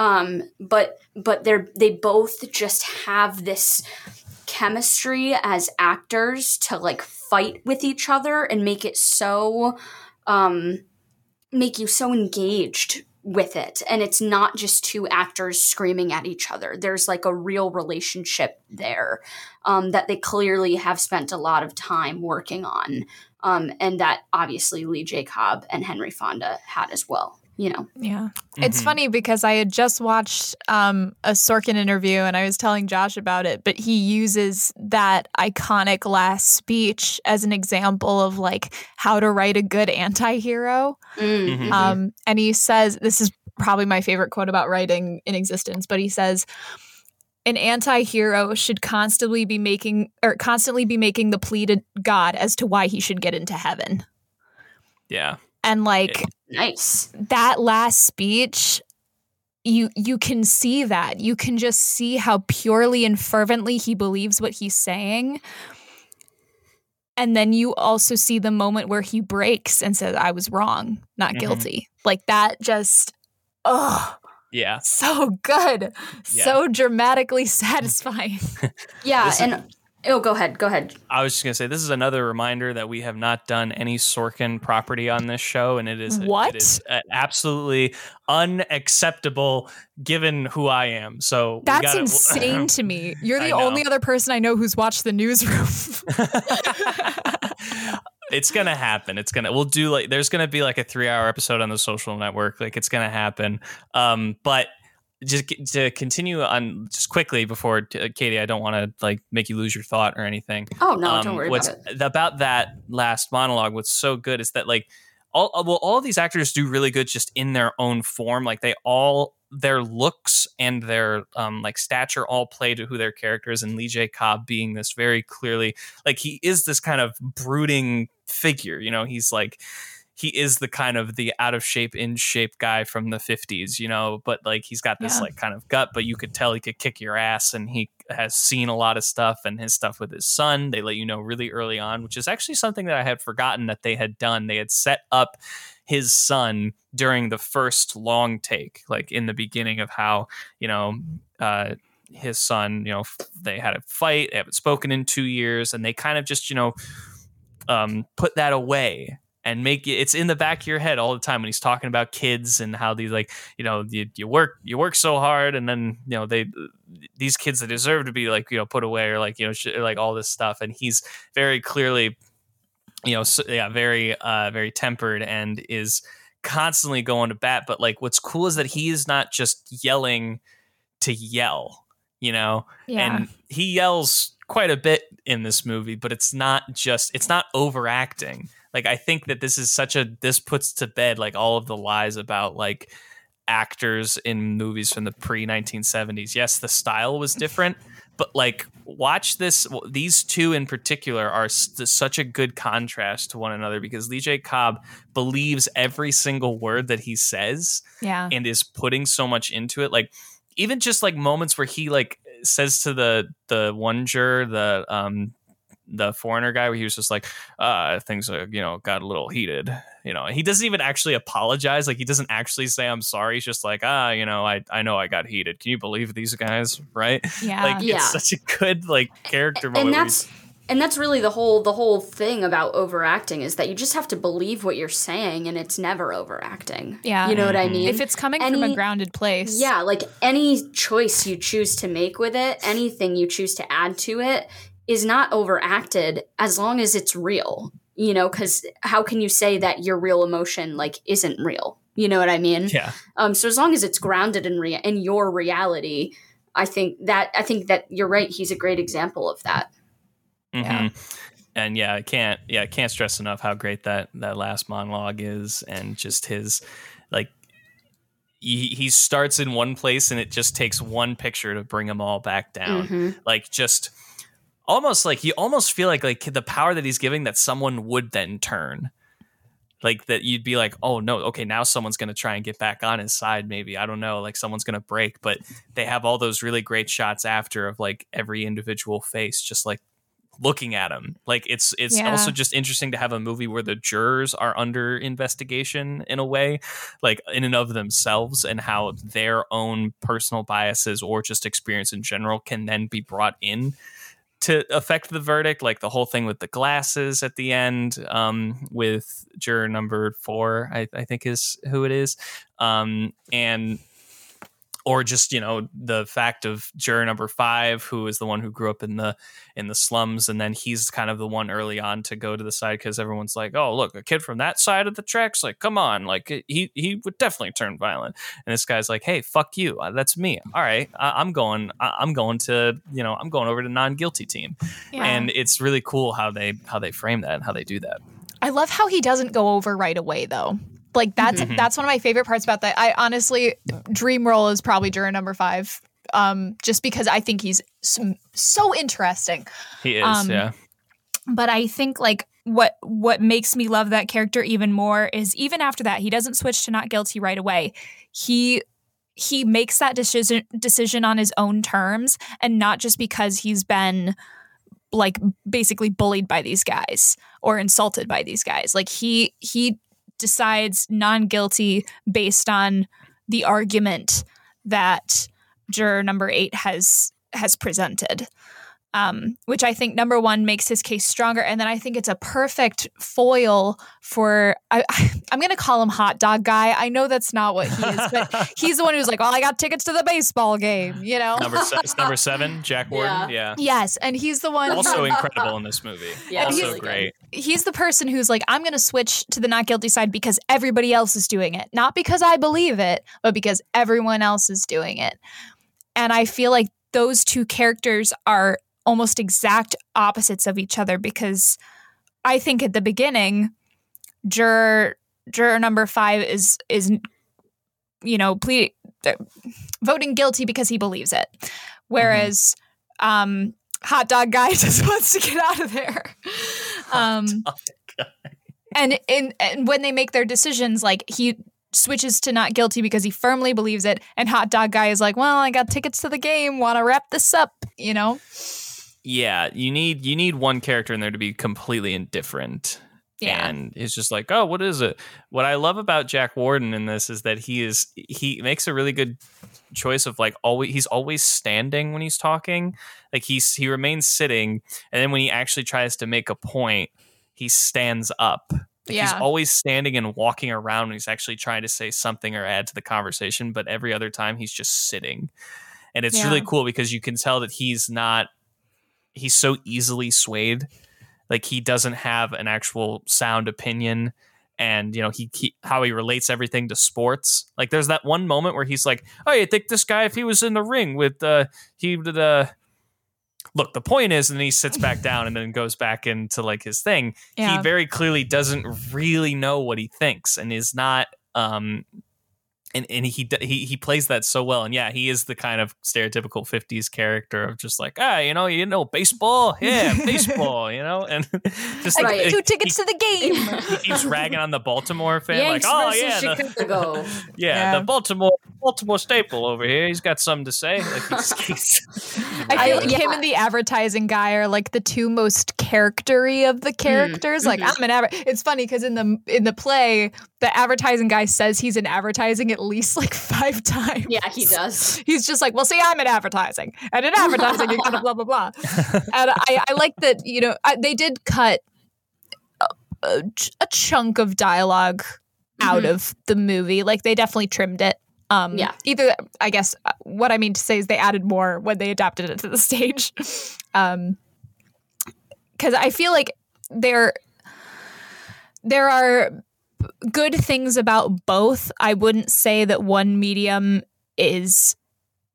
um but but they're they both just have this chemistry as actors to like fight with each other and make it so um make you so engaged with it. And it's not just two actors screaming at each other. There's like a real relationship there um, that they clearly have spent a lot of time working on um, and that obviously lee j cobb and henry fonda had as well you know Yeah. It's Mhm. funny because I had just watched um, a Sorkin interview and I was telling Josh about it, but he uses that iconic last speech as an example of like how to write a good anti hero. Mm, Mhm. mhm. Um, and he says, this is probably my favorite quote about writing in existence, but he says, an anti-hero should constantly be making or constantly be making the plea to God as to why he should get into heaven. Yeah. And like nice. That last speech you you can see that. You can just see how purely and fervently he believes what he's saying. And then you also see the moment where he breaks and says i was wrong not Mhm. guilty. Like that just oh Yeah. so good. Yeah. so dramatically satisfying. Yeah This is- and oh go ahead go ahead I was just gonna say this is another reminder that we have not done any Sorkin property on this show, and it is What? It is uh, absolutely unacceptable given who I am. So that's gotta- insane to me you're the only other person i know who's watched the newsroom it's gonna happen. It's gonna. We'll do like. There's gonna be like a three hour episode on the social network. Like it's gonna happen. Um, but just to continue on just quickly before uh, Katie, I don't want to like make you lose your thought or anything. oh no um, don't worry what's about it about that last monologue what's so good is that like all well all of these actors do really good just in their own form like they all their looks and their um like stature all play to who their character is and lee j cobb being this very clearly like he is this kind of brooding figure you know he's like he is the kind of the out of shape in shape guy from the 50s you know but like he's got this Yeah. like kind of gut but you could tell he could kick your ass and he has seen a lot of stuff and his stuff with his son. They let you know really early on which is actually something that i had forgotten that they had done. They had set up his son during the first long take like in the beginning of how you know uh his son you know they had a fight they haven't spoken in two years and they kind of just you know um put that away and make it it's in the back of your head all the time when he's talking about kids and how these like you know you, you work you work so hard and then you know they these kids that deserve to be like you know put away or like you know sh- like all this stuff. And he's very clearly you know so, yeah very uh very tempered and is constantly going to bat. But like what's cool is that he is not just yelling to yell you know? Yeah. And he yells quite a bit in this movie but it's not just it's not overacting like i think that this is such a this puts to bed like all of the lies about like actors in movies from the pre 1970s yes the style was different but like watch this these two in particular are s- such a good contrast to one another because lee j. Cobb believes every single word that he says yeah. and is putting so much into it. Like even just like moments where he like says to the the one juror the um the foreigner guy where he was just like uh things are you know got a little heated you know he doesn't even actually apologize like he doesn't actually say i'm sorry he's just like ah you know i i know i got heated. Can you believe these guys? Right? Yeah. Like Yeah. it's such a good like character moment and that's and that's really the whole the whole thing about overacting is that you just have to believe what you're saying and it's never overacting. Yeah. you know what i Mhm. mean? If it's coming from a grounded place. Yeah like any choice you choose to make with it anything you choose to add to it is not overacted as long as it's real you know because how can you say that your real emotion like isn't real you know what i mean yeah um so as long as it's grounded in rea- in your reality i think that i think that you're right he's a great example of that Yeah. Mhm. And yeah, I can't yeah, I can't stress enough how great that that last monologue is and just his like he, he starts in one place and it just takes one picture to bring them all back down. Mhm. Like just almost like you almost feel like like the power that he's giving that someone would then turn. Like that you'd be like, "Oh no, okay, now someone's going to try and get back on his side maybe. I don't know, like someone's going to break, but they have all those really great shots after of like every individual face just like looking at him. Like it's it's Yeah. also just interesting to have a movie where the jurors are under investigation in a way, like in and of themselves, and how their own personal biases or just experience in general can then be brought in to affect the verdict. Like the whole thing with the glasses at the end, um, with juror number four, I, I think is who it is, um, and or just you know the fact of juror number five who is the one who grew up in the in the slums and then he's kind of the one early on to go to the side because everyone's like oh look a kid from that side of the tracks? Like come on like he he would definitely turn violent. And this guy's like hey fuck you uh, that's me. All right I, i'm going I, i'm going to you know i'm going over to non-guilty team. Yeah. and it's really cool how they how they frame that and how they do that. I love how he doesn't go over right away though. Like that's Mhm. that's one of my favorite parts about that. I honestly dream role is probably juror number 5. Um just because I think he's so, so interesting. he is Um, yeah but I think like what what makes me love that character even more is even after that he doesn't switch to not guilty right away. He he makes that decision decision on his own terms and not just because he's been like basically bullied by these guys or insulted by these guys. Like he he decides non-guilty based on the argument that juror number 8 has has presented um, which I think number one makes his case stronger, and then I think it's a perfect foil for I, I'm going to call him hot dog guy. I know that's not what he is, but he's the one who's like, "Well, I got tickets to the baseball game," you know. number se- it's number seven jack warden yeah, Yes, and he's the one. also incredible in this movie Yeah, also really good. great he's the person who's like, I'm going to switch to the not guilty side because everybody else is doing it. Not because I believe it, but because everyone else is doing it. And I feel like those two characters are almost exact opposites of each other because I think at the beginning, juror juror number five is is you know ple- uh, voting guilty because he believes it, whereas um, hot dog guy just wants to get out of there. Um, and in and when they make their decisions, like he switches to not guilty because he firmly believes it, and hot dog guy is like, "Well, I got tickets to the game. Want to wrap this up?" You know? Yeah you need you need one character in there to be completely indifferent. Yeah. and it's just like oh what is it? What i love about jack warden in this is that he is he makes a really good choice of like always he's always standing when he's talking. Like he's he remains sitting and then when he actually tries to make a point he stands up. Like he's always standing and walking around when he's actually trying to say something or add to the conversation but every other time he's just sitting. And it's Yeah. really cool because you can tell that he's not he's so easily swayed. Like he doesn't have an actual sound opinion and you know he, he how he relates everything to sports. Like there's that one moment where he's like oh you think this guy if he was in the ring with uh he would uh look the point is and then he sits back down and then goes back into like his thing. Yeah. he very clearly doesn't really know what he thinks and is not um and, and he, he he plays that so well and yeah he is the kind of stereotypical 50s character of just like ah you know you know baseball yeah baseball you know and just I Right. get like, two tickets to the game. he keeps ragging on the Baltimore fan Yanks like oh yeah the, yeah, Yeah. the Baltimore Baltimore staple over here. He's got something to say. Like he's, he's I feel like yeah. him and the advertising guy are like the two most charactery of the characters. Like mhm. I'm an adver- It's funny because in the in the play, the advertising guy says he's in advertising at least like five times. Yeah, he does. He's just like, well, see, I'm in advertising, and in advertising, you gotta blah blah blah. And I, I like that. You know, I, they did cut a, a, ch- a chunk of dialogue out Mhm. of the movie. Like they definitely trimmed it. Um, Yeah. Either I guess uh, what I mean to say is they added more when they adapted it to the stage. Um, because I feel like there there are good things about both. I wouldn't say that one medium is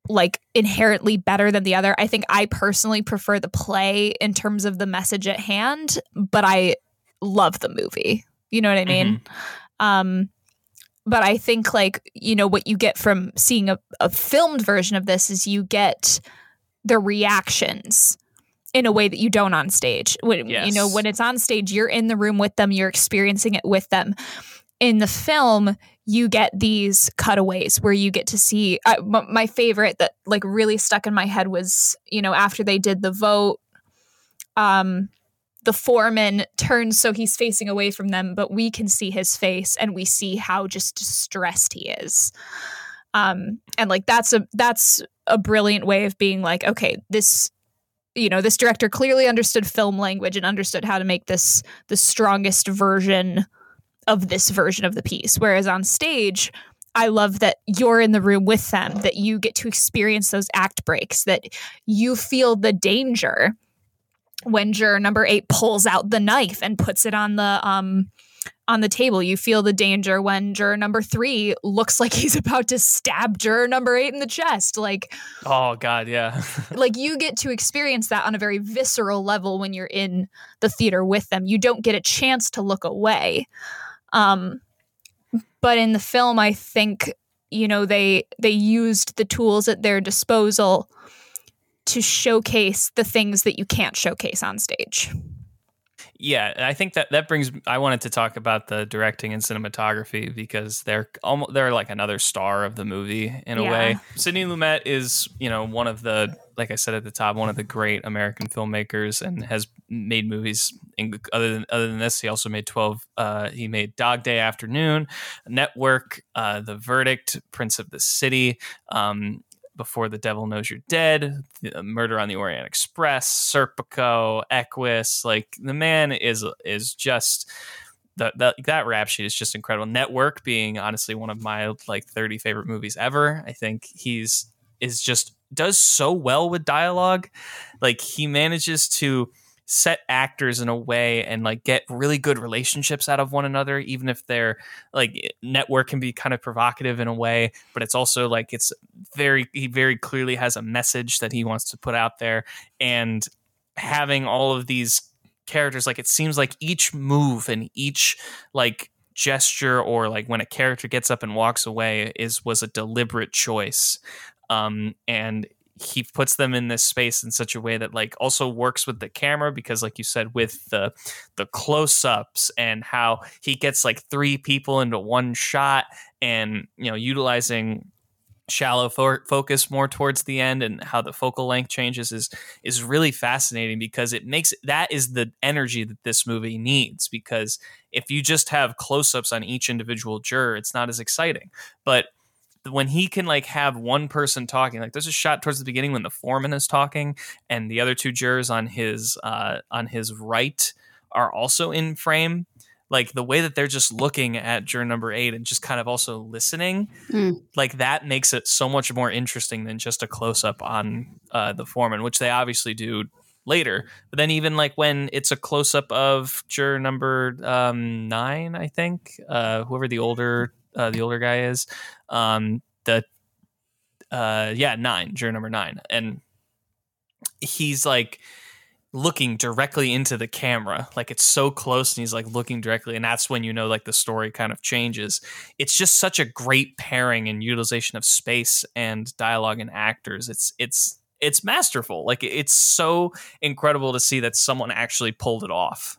like inherently better than the other. I think I personally prefer the play in terms of the message at hand, but I love the movie. You know what I mean? Um but I think like, you know, what you get from seeing a, a filmed version of this is you get the reactions in a way that you don't on stage. When you know, when it's on stage, you're in the room with them, you're experiencing it with them. In the film, you get these cutaways where you get to see uh, m- my favorite that like really stuck in my head was, you know, after they did the vote um the foreman turns so he's facing away from them, but we can see his face and we see how just distressed he is. Um, and like that's a that's a brilliant way of being like, okay, this you know, this director clearly understood film language and understood how to make this the strongest version of this version of the piece. Whereas on stage, I love that you're in the room with them, that you get to experience those act breaks, that you feel the danger when juror number eight pulls out the knife and puts it on the um on the table. You feel the danger when juror number three looks like he's about to stab juror number eight in the chest. Like, oh god, yeah. like you get to experience that on a very visceral level when you're in the theater with them. You don't get a chance to look away. Um, but in the film, I think you know they they used the tools at their disposal to showcase the things that you can't showcase on stage. Yeah, I think that that brings. I wanted to talk about the directing and cinematography because they're almost they're like another star of the movie in a Yeah. way. Sidney Lumet is you know one of the like I said at the top one of the great American filmmakers and has made movies. In, other than other than this, he also made twelve. Uh, he made Dog Day Afternoon, Network, uh, The Verdict, Prince of the City. Um, before the Devil Knows You're Dead, the uh, Murder on the Orient Express, Serpico, Equus. Like the man is is just that the, that rap sheet is just incredible. Network being honestly one of my like 30 favorite movies ever. I think he's is just does so well with dialogue. Like he manages to set actors in a way and like get really good relationships out of one another even if their like network can be kind of provocative in a way but it's also like it's very he very clearly has a message that he wants to put out there. And having all of these characters like it seems like each move and each like gesture or like when a character gets up and walks away is was a deliberate choice. Um and he puts them in this space in such a way that like also works with the camera because like you said with the the close-ups and how he gets like three people into one shot and you know utilizing shallow fo- focus more towards the end and how the focal length changes is is really fascinating because it makes that is the energy that this movie needs because if you just have close-ups on each individual juror it's not as exciting. But when he can like have one person talking like there's a shot towards the beginning when the foreman is talking and the other two jurors on his uh on his right are also in frame like the way that they're just looking at juror number eight and just kind of also listening Mm. like that makes it so much more interesting than just a close-up on uh, the foreman which they obviously do later but then even like when it's a close-up of juror number um, nine i think uh, whoever the older uh, the older guy is um, the uh, yeah nine juror number nine. And he's like looking directly into the camera. Like it's so close and he's like looking directly. And that's when you know like the story kind of changes. It's just such a great pairing and utilization of space and dialogue and actors. It's it's it's masterful. Like it's so incredible to see that someone actually pulled it off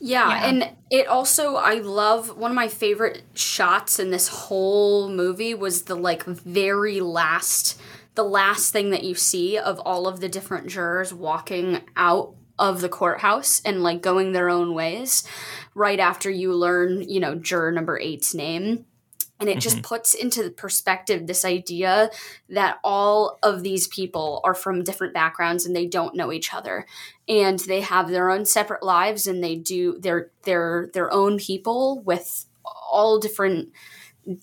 Yeah, Yeah. and it also I love one of my favorite shots in this whole movie was the like very last the last thing that you see of all of the different jurors walking out of the courthouse and like going their own ways right after you learn, you know, juror number 8's name. And it just mm-hmm. puts into perspective this idea that all of these people are from different backgrounds and they don't know each other. And they have their own separate lives and they do their their their own people with all different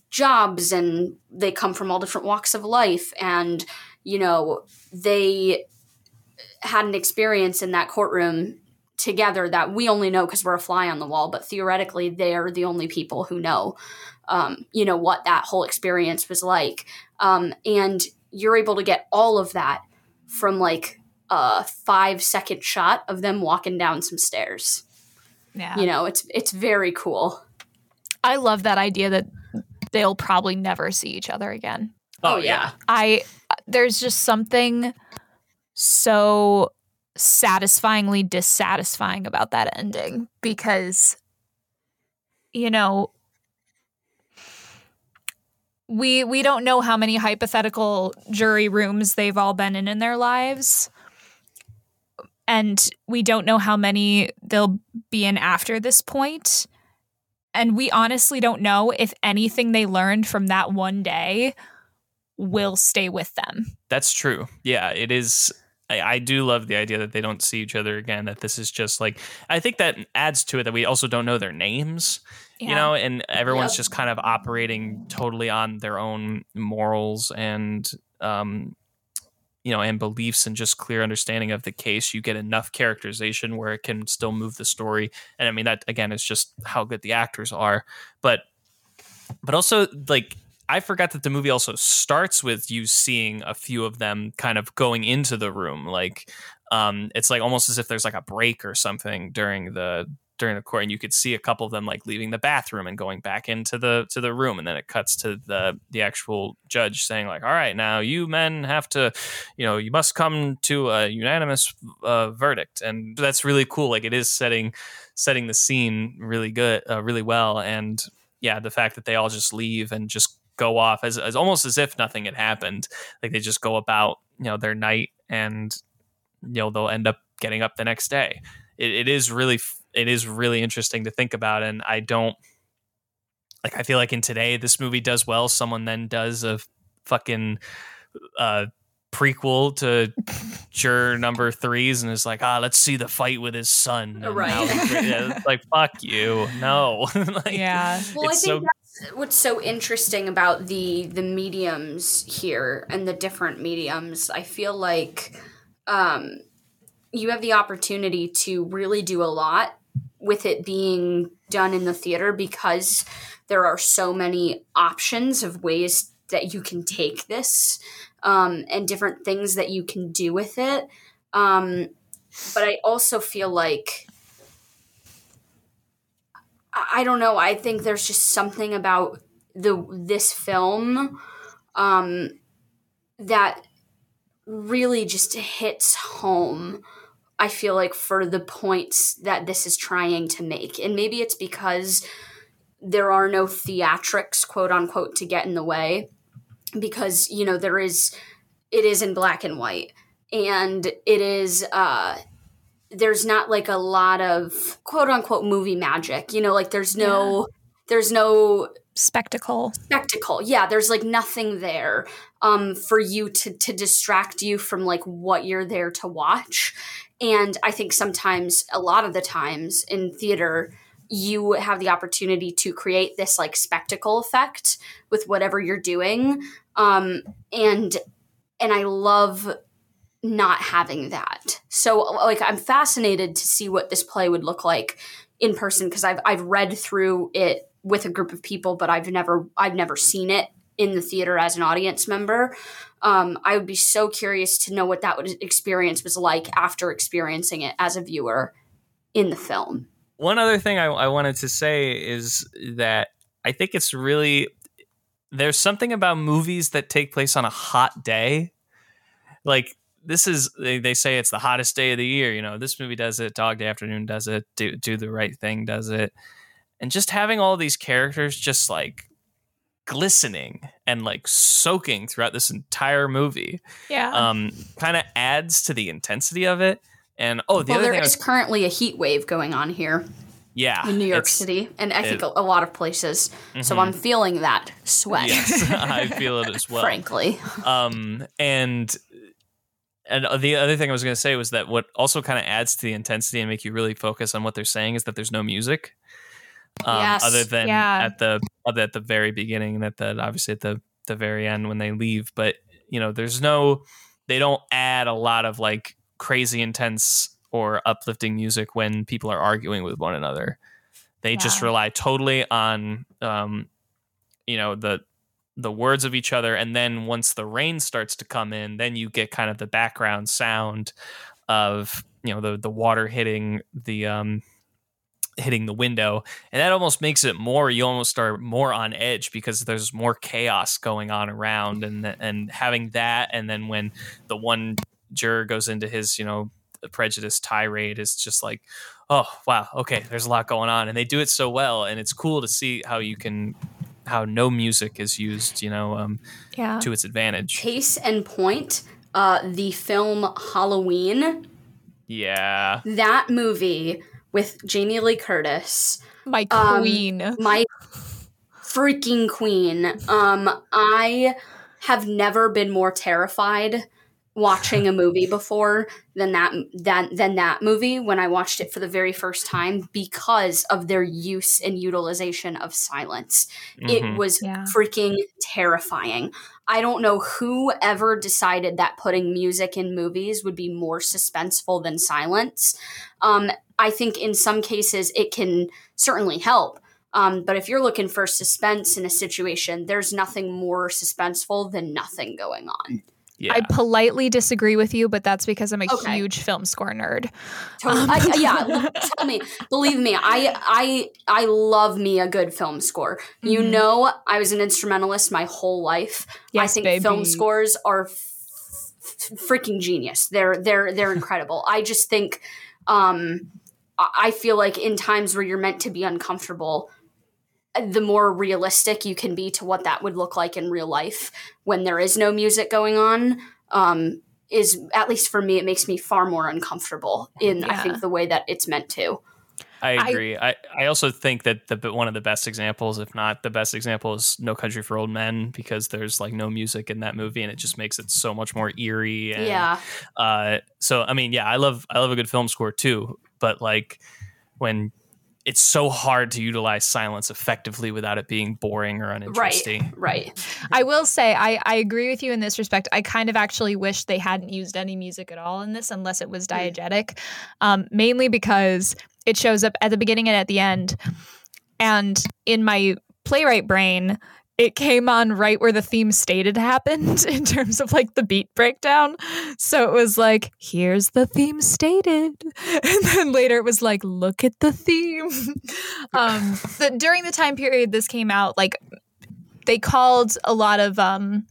jobs and they come from all different walks of life. And you know they had an experience in that courtroom together that we only know because we're a fly on the wall but theoretically they're the only people who know um, you know what that whole experience was like um, and you're able to get all of that from like a five second shot of them walking down some stairs Yeah. you know it's it's very cool I love that idea that they'll probably never see each other again. oh, yeah. I there's just something so satisfyingly dissatisfying about that ending because you know we we don't know how many hypothetical jury rooms they've all been in in their lives and we don't know how many they'll be in after this. And we honestly don't know if anything they learned from that one day will stay with them. That's true. Yeah, it is. I, I do love the idea that they don't see each other again. That this is just like I think that adds to it that we also don't know their names. You know, and everyone's Yep. just kind of operating totally on their own morals and um, you know, and beliefs and just clear understanding of the case. You get enough characterization where it can still move the story. And I mean that again is just how good the actors are. But but also like I forgot that the movie also starts with you seeing a few of them kind of going into the room. Like um it's like almost as if there's like a break or something during the during the court and you could see a couple of them like leaving the bathroom and going back into the to the room and then it cuts to the the actual judge saying like all right now you men have to you know you must come to a unanimous uh, verdict. And that's really cool like it is setting setting the scene really good uh, really well and yeah the fact that they all just leave and just go off as, as almost as if nothing had happened like they just go about you know their night and you know they'll end up getting up the next day. It, it is really it is really interesting to think about and i don't like i feel like in today this movie does well someone then does a fucking uh prequel to juror number threes and is like ah let's see the fight with his son And Right. now yeah, like fuck you no Like, Yeah. Well, I think so that's what's so interesting about the the mediums here and the different mediums. I feel like um, you have the opportunity to really do a lot with it being done in the theater because there are so many options of ways that you can take this um, and different things that you can do with it. Um, but I also feel like I don't know. I think there's just something about the this film um, that really just hits home. I feel like for the points that this is trying to make, and maybe it's because there are no theatrics, quote unquote, to get in the way, because you know there is, it is in black and white, and it is. Uh, there's not like a lot of quote unquote movie magic. You know, like there's no there's no Spectacle. spectacle. Yeah, there's like nothing there um for you to to distract you from like what you're there to watch. And I think sometimes a lot of the times in theater you have the opportunity to create this like spectacle effect with whatever you're doing. Um and and I love not having that. So like I'm fascinated to see what this play would look like in person because I've I've read through it with a group of people, but I've never I've never seen it in the theater as an audience member. Um, I would be so curious to know what that would, experience was like after experiencing it as a viewer in the film. one other thing I, I wanted to say is that I think it's really there's something about movies that take place on a hot day. Like this is they, they say it's the hottest day of the year. You know, this movie does it. Dog Day Afternoon does it. Do Do the Right Thing does it. And just having all these characters just like glistening and like soaking throughout this entire movie Yeah. um kind of adds to the intensity of it. And oh, the well, other there thing is was, currently a heat wave going on here yeah, in New York City, and I think it- Mm-hmm. a, a lot of places. So I'm feeling that sweat. Yes, I feel it as well. frankly. Um, and and the other thing I was going to say was that what also kind of adds to the intensity and make you really focus on what they're saying is that there's no music. Um, Yes, other than yeah. at the other at the very beginning and at the obviously at the the very end when they leave, but you know, there's no they don't add a lot of like crazy intense or uplifting music when people are arguing with one another. They just rely totally on um you know the the words of each other and then once the rain starts to come in then you get kind of the background sound of you know the the water hitting the um hitting the window and that almost makes it more you almost are more on edge because there's more chaos going on around and and having that and then when the one juror goes into his you know prejudice tirade is just like oh wow okay there's a lot going on and they do it so well and it's cool to see how you can how no music is used you know um, Yeah. to its advantage Case and point, uh, the film Halloween Yeah. That movie with Jamie Lee Curtis, My Um, queen. my freaking queen. Um, I have never been more terrified watching a movie before than that than than that movie when I watched it for the very first time because of their use and utilization of silence. It Mhm. was Yeah. freaking terrifying. I don't know who ever decided that putting music in movies would be more suspenseful than silence. Um, I think in some cases it can certainly help. Um, but if you're looking for suspense in a situation, there's nothing more suspenseful than nothing going on. Yeah. I politely disagree with you, but that's because I'm a Okay. huge film score nerd. Totally. Um, I, yeah, tell me. Believe me, I I I love me a good film score. You Mhm. know, I was an instrumentalist my whole life. I Yes, think film scores are f- f- freaking genius. They're they're they're incredible. I just think um I I feel like in times where you're meant to be uncomfortable, the more realistic you can be to what that would look like in real life when there is no music going on um is at least for me it makes me far more uncomfortable in i think the way that it's meant to I I- agree. I, I also think that the one of the best examples, if not the best example, is No Country for Old Men because there's like no music in that movie and it just makes it so much more eerie. And, yeah Uh, so I mean, yeah, I love I love a good film score too, but like when it's so hard to utilize silence effectively without it being boring or right uninteresting. right I will say I, I agree with you in this respect. I kind of actually wish they hadn't used any music at all in this unless it was diegetic, um, mainly because it shows up at the beginning and at the end. And in my playwright brain, it came on right where the theme stated happened in terms of like the beat breakdown. So it was like, here's the theme stated. And then later it was like, look at the theme. um, the, during the time period this came out, like they called a lot of um,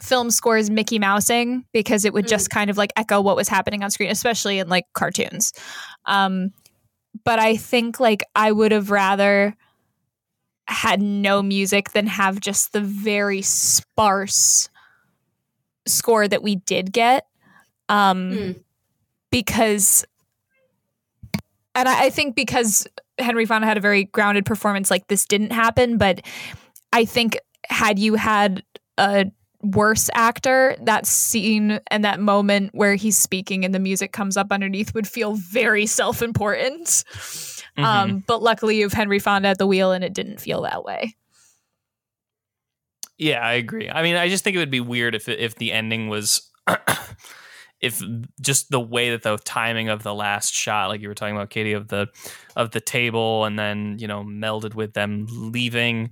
film scores Mickey Mousing because it would Mm. just kind of like echo what was happening on screen, especially in like cartoons. Um, but I think like I would have rather had no music than have just the very sparse score that we did get. Um, Mm. Because, and I, I think because Henry Fonda had a very grounded performance, like this didn't happen. But I think had you had a worse actor, that scene and that moment where he's speaking and the music comes up underneath would feel very self important. Mm-hmm. Um, but luckily, you have Henry Fonda at the wheel, and it didn't feel that way. Yeah, I agree. I mean, I just think it would be weird if if the ending was if just the way that the timing of the last shot, like you were talking about, Katie, of the of the table, and then you know melded with them leaving,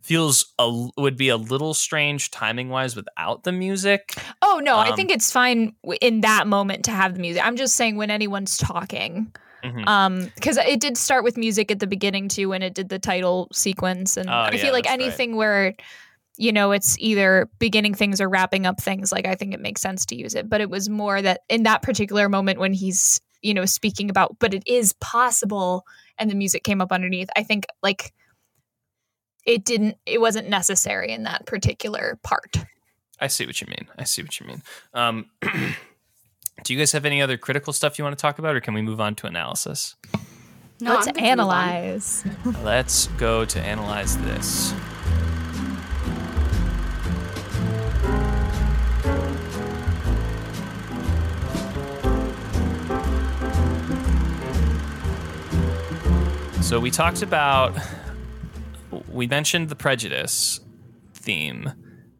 feels a would be a little strange timing wise without the music. Oh no, I Um, think it's fine in that moment to have the music. I'm just saying when anyone's talking, Mhm. um, because it did start with music at the beginning too, when it did the title sequence, and Oh, I yeah, feel like that's right. anything where you know it's either beginning things or wrapping up things, like I think it makes sense to use it. But it was more that in that particular moment when he's you know speaking about, but it is possible, and the music came up underneath. I think like it didn't, it wasn't necessary in that particular part. I see what you mean. I see what you mean. Um, do you guys have any other critical stuff you want to talk about, or can we move on to analysis? No, Let's to analyze. Let's go to analyze this. So we talked about we mentioned the prejudice theme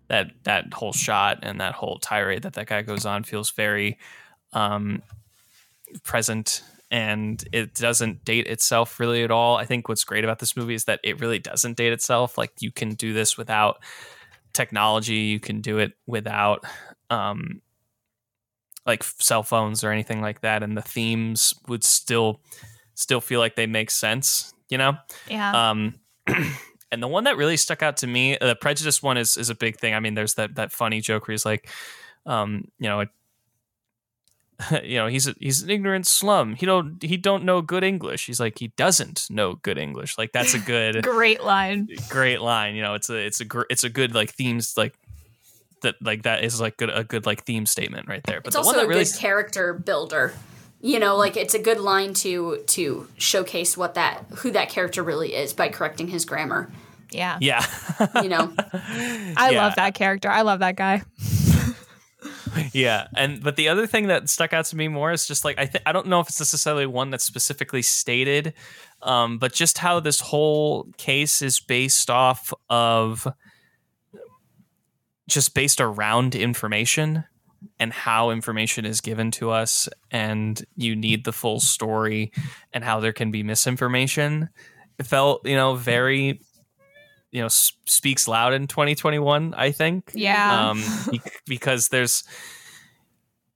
that that whole shot and that whole tirade that that guy goes on feels very um, present and it doesn't date itself really at all. I think what's great about this movie is that it really doesn't date itself. Like you can do this without technology, you can do it without um like cell phones or anything like that and the themes would still still feel like they make sense, you know? Yeah. Um, and the one that really stuck out to me, the prejudice one is is a big thing. I mean, there's that that funny joke where he's like, um, you know, you know, he's a, he's an ignorant slum. He don't he don't know good English. He's like he doesn't know good English. Like that's a good Great line. great line. You know, it's a it's a gr- it's a good like themes like that like that is like good a good like theme statement right there. But It's the also one that a really good character builder. You know, like it's a good line to to showcase what that who that character really is by correcting his grammar. Yeah. Yeah. You know, I Yeah. love that character. I love that guy. Yeah, and but the other thing that stuck out to me more is just like I th- I don't know if it's necessarily one that's specifically stated, um, but just how this whole case is based off of just based around information and how information is given to us, and you need the full story, and how there can be misinformation. It felt you know very you know s- speaks loud in 2021 i think Yeah. um, because there's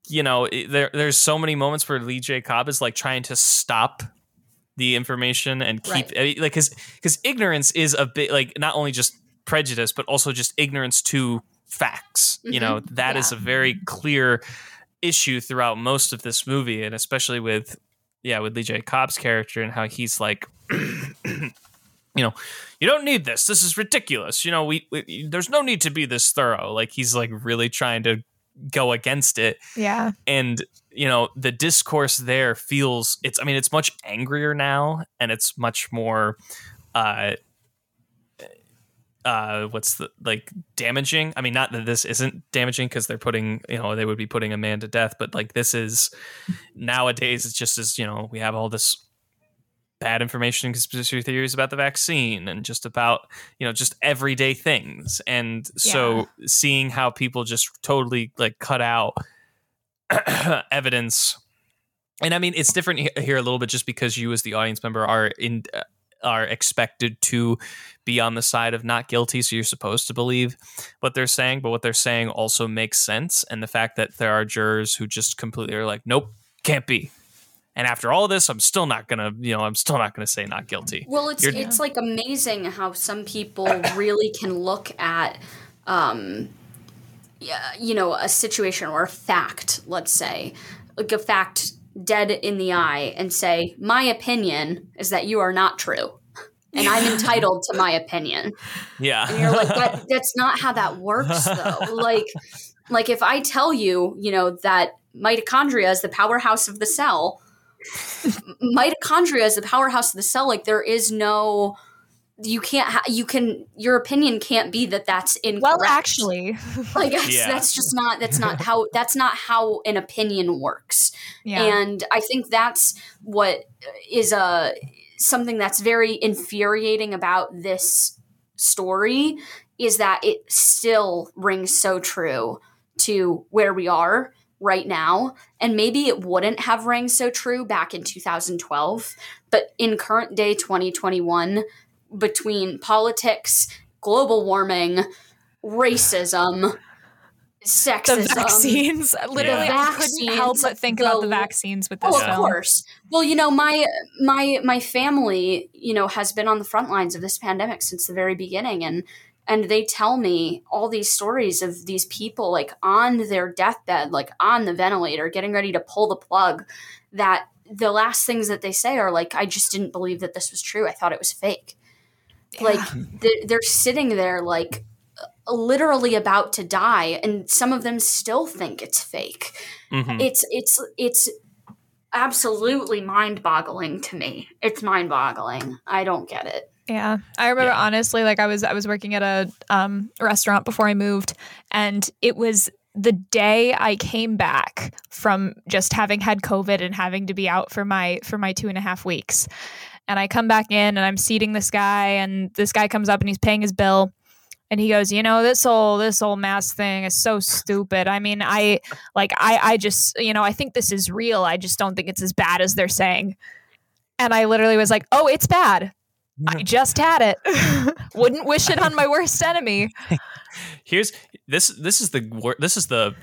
you know there there's so many moments where Lee J Cobb is like trying to stop the information and keep Right. I mean, like because because ignorance is a bit like not only just prejudice but also just ignorance to facts you know that is Yeah. a very clear issue throughout most of this movie and especially with yeah with Lee J Cobb's character and how he's like you know you don't need this. This is ridiculous. You know we, we there's no need to be this thorough. Like he's like really trying to go against it. Yeah. and you know the discourse there feels it's i mean it's much angrier now and it's much more uh uh what's the like damaging. I mean not that this isn't damaging because they're putting you know they would be putting a man to death but like this is nowadays it's just as you know we have all this bad information and conspiracy theories about the vaccine and just about you know just everyday things. And so seeing how people just totally like cut out evidence and i mean it's different here a little bit just because you as the audience member are in uh, are expected to be on the side of not guilty so you're supposed to believe what they're saying but what they're saying also makes sense. And the fact that there are jurors who just completely are like nope can't be and after all this i'm still not gonna you know i'm still not gonna say not guilty Well, it's You're- it's like amazing how some people really can look at, um, yeah, you know, a situation or a fact, let's say, like a fact dead in the eye, and say, "My opinion is that you are not true." And I'm entitled to my opinion. yeah And you're like, that, that's not how that works, though. like, like if I tell you, you know, that mitochondria is the powerhouse of the cell, mitochondria is the powerhouse of the cell. Like, there is no, you can't, ha- you can, your opinion can't be that that's incorrect. Well, actually, like that's, Yeah. that's just not, that's not how, that's not how an opinion works. yeah. And I think that's what is a something that's very infuriating about this story is that it still rings so true to where we are right now. And maybe it wouldn't have rang so true back in 2012, but in current day 2021, between politics, global warming, racism, sexism, the vaccines. Literally, Yeah. I couldn't help but think about the the- vaccines with this Oh, film. of course. Well, you know, my my my family, you know, has been on the front lines of this pandemic since the very beginning, and and they tell me all these stories of these people like on their deathbed, like on the ventilator, getting ready to pull the plug. That the last things that they say are like, "I just didn't believe that this was true. I thought it was fake." Like they're, they're sitting there like literally about to die and some of them still think it's fake Mhm. it's it's it's absolutely mind-boggling to me it's mind-boggling i don't get it Yeah. I remember Yeah. honestly, like I was I was working at a um restaurant before I moved and it was the day I came back from just having had COVID and having to be out for my for my two and a half weeks. And I come back in and I'm seating this guy and this guy comes up and he's paying his bill and he goes, you know, this whole this whole mask thing is so stupid. I mean, I like I I just you know, I think this is real. I just don't think it's as bad as they're saying. And I literally was like, oh, it's bad. I just had it. Wouldn't wish it on my worst enemy. here's this this is the this is the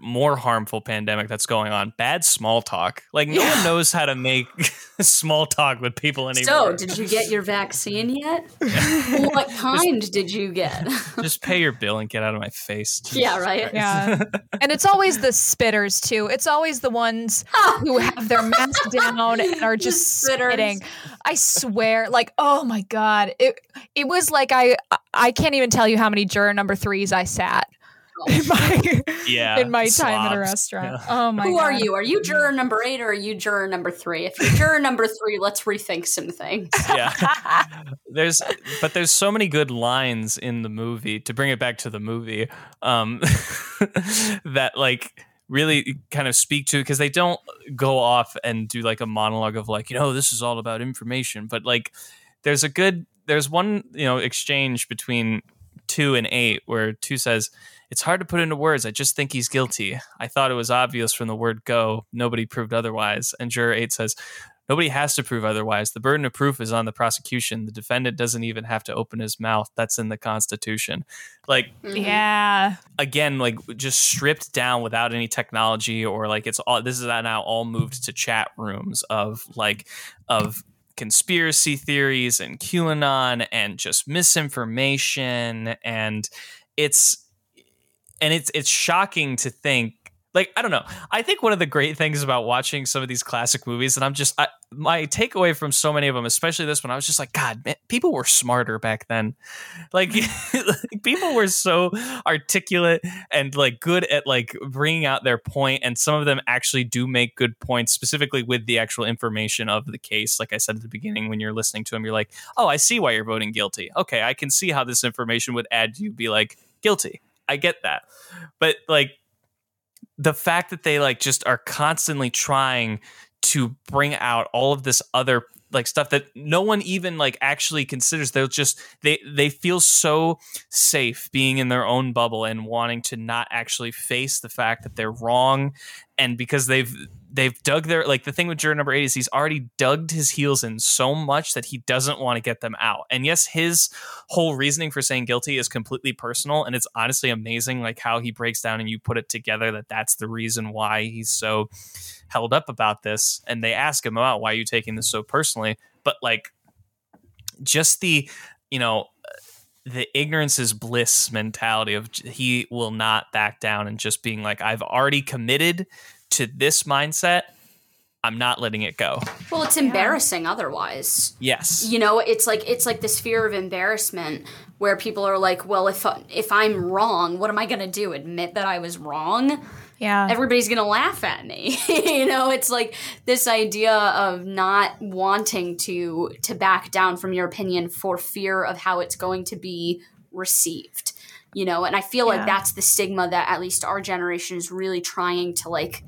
more harmful pandemic that's going on bad small talk like no Yeah. one knows how to make small talk with people anymore so did you get your vaccine yet what kind did you get just pay your bill and get out of my face yeah right Yeah. And it's always the spitters too. It's always the ones who have their mask down and are just spitters. spitting. I swear, like, oh my God. It it was like I I can't even tell you how many juror number threes I sat. in my Yeah, in my time at a restaurant. Yeah. Oh my Who are you? Are you juror number eight or are you juror number three? If you're juror number three, let's rethink some things. yeah. there's but there's so many good lines in the movie to bring it back to the movie um that like really kind of speak to because they don't go off and do like a monologue of like you know this is all about information but like there's a good there's one you know exchange between two and eight where two says it's hard to put into words i just think he's guilty i thought it was obvious from the word go nobody proved otherwise and juror eight says Nobody has to prove otherwise. The burden of proof is on the prosecution. The defendant doesn't even have to open his mouth. That's in the Constitution. Like, Mhm. Yeah. again, like just stripped down without any technology or like it's all, this is now all moved to chat rooms of like, of conspiracy theories and QAnon and just misinformation. And it's, and it's, it's shocking to think like I don't know. I think one of the great things about watching some of these classic movies, and I'm just I, my takeaway from so many of them, especially this one, I was just like, God, man, people were smarter back then. Like, like, people were so articulate and like good at like bringing out their point, and some of them actually do make good points, specifically with the actual information of the case. Like I said at the beginning, when you're listening to them, you're like, Oh, I see why you're voting guilty. Okay, I can see how this information would add you be like guilty. I get that, but like the fact that they like just are constantly trying to bring out all of this other like stuff that no one even like actually considers. They'll just they they feel so safe being in their own bubble and wanting to not actually face the fact that they're wrong and because they've they've dug their like the thing with juror number eight is he's already dug his heels in so much that he doesn't want to get them out. And yes his whole reasoning for saying guilty is completely personal and it's honestly amazing like how he breaks down and you put it together that that's the reason why he's so held up about this. And they ask him about why are you taking this so personally? But like just the you know the ignorance is bliss mentality of he will not back down and just being like i've already committed to this mindset i'm not letting it go Well, it's embarrassing otherwise. yes You know, it's like it's like this fear of embarrassment where people are like, "Well, if if I'm wrong, what am I going to do? Admit that I was wrong?" Yeah. everybody's gonna laugh at me you know it's like this idea of not wanting to to back down from your opinion for fear of how it's going to be received you know and i feel Yeah. like that's the stigma that at least our generation is really trying to like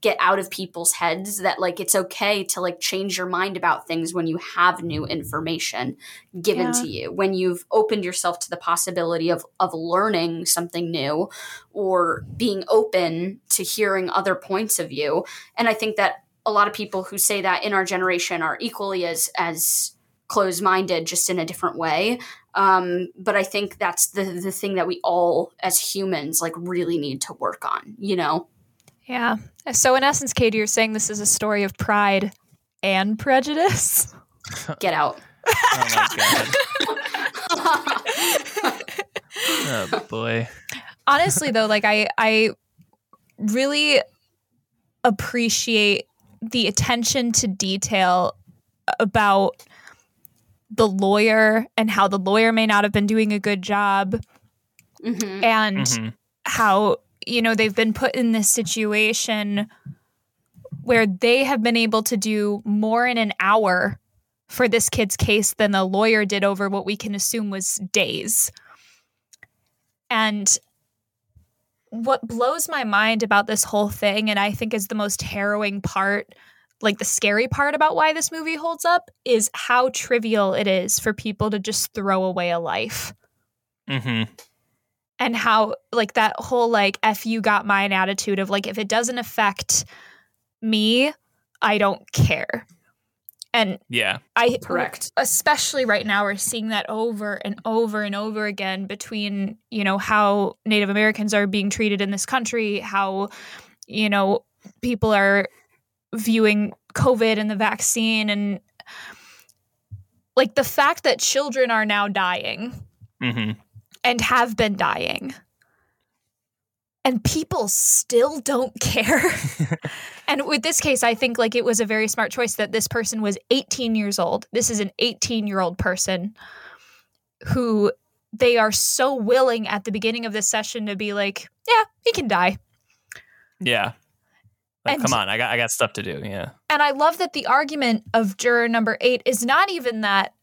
get out of people's heads that like it's okay to like change your mind about things when you have new information given Yeah. to you. When you've opened yourself to the possibility of of learning something new or being open to hearing other points of view and i think that a lot of people who say that in our generation are equally as as closed-minded just in a different way. Um, but i think that's the the thing that we all as humans like really need to work on you know Yeah. So in essence, Katie, you're saying this is a story of pride and prejudice. get out oh my god oh boy Honestly, though, like I, I really appreciate the attention to detail about the lawyer and how the lawyer may not have been doing a good job hmm and Mhm. how you know they've been put in this situation where they have been able to do more in an hour for this kid's case than the lawyer did over what we can assume was days. And what blows my mind about this whole thing and I think is the most harrowing part like the scary part about why this movie holds up is how trivial it is for people to just throw away a life Mhm. And how like that whole like f you got mine attitude of like if it doesn't affect me i don't care. And yeah. I correct. especially right now we're seeing that over and over and over again between you know how native americans are being treated in this country how you know people are viewing covid and the vaccine and like the fact that children are now dying hmm and have been dying. And people still don't care. and with this case, I think like it was a very smart choice that this person was 18 years old. This is an 18 year old person who they are so willing at the beginning of this session to be like, yeah, he can die. Yeah. Like, And- come on, I got I got stuff to do. Yeah. And I love that the argument of juror number eight is not even that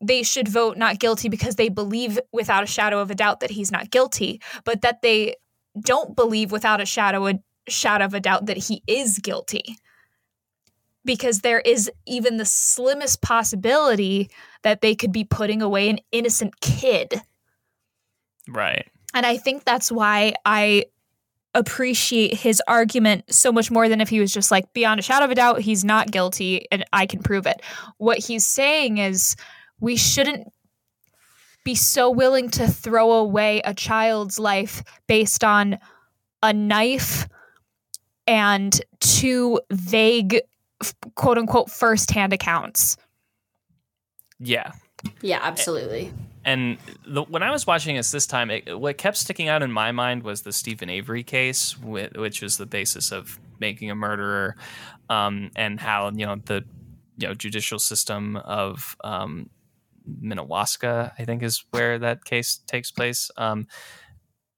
they should vote not guilty because they believe without a shadow of a doubt that he's not guilty, but that they don't believe without a shadow a shadow of a doubt that he is guilty. Because there is even the slimmest possibility that they could be putting away an innocent kid. Right. And I think that's why I appreciate his argument so much more than if he was just like, beyond a shadow of a doubt, he's not guilty and I can prove it. What he's saying is, we shouldn't be so willing to throw away a child's life based on a knife and two vague, quote unquote, first hand accounts. Yeah. Yeah, absolutely. And the, when I was watching this this time, it, what kept sticking out in my mind was the Steven Avery case, whi- which was the basis of making a murderer, um, and how you know the you know judicial system of um, Minnewaska, I think, is where that case takes place. Um,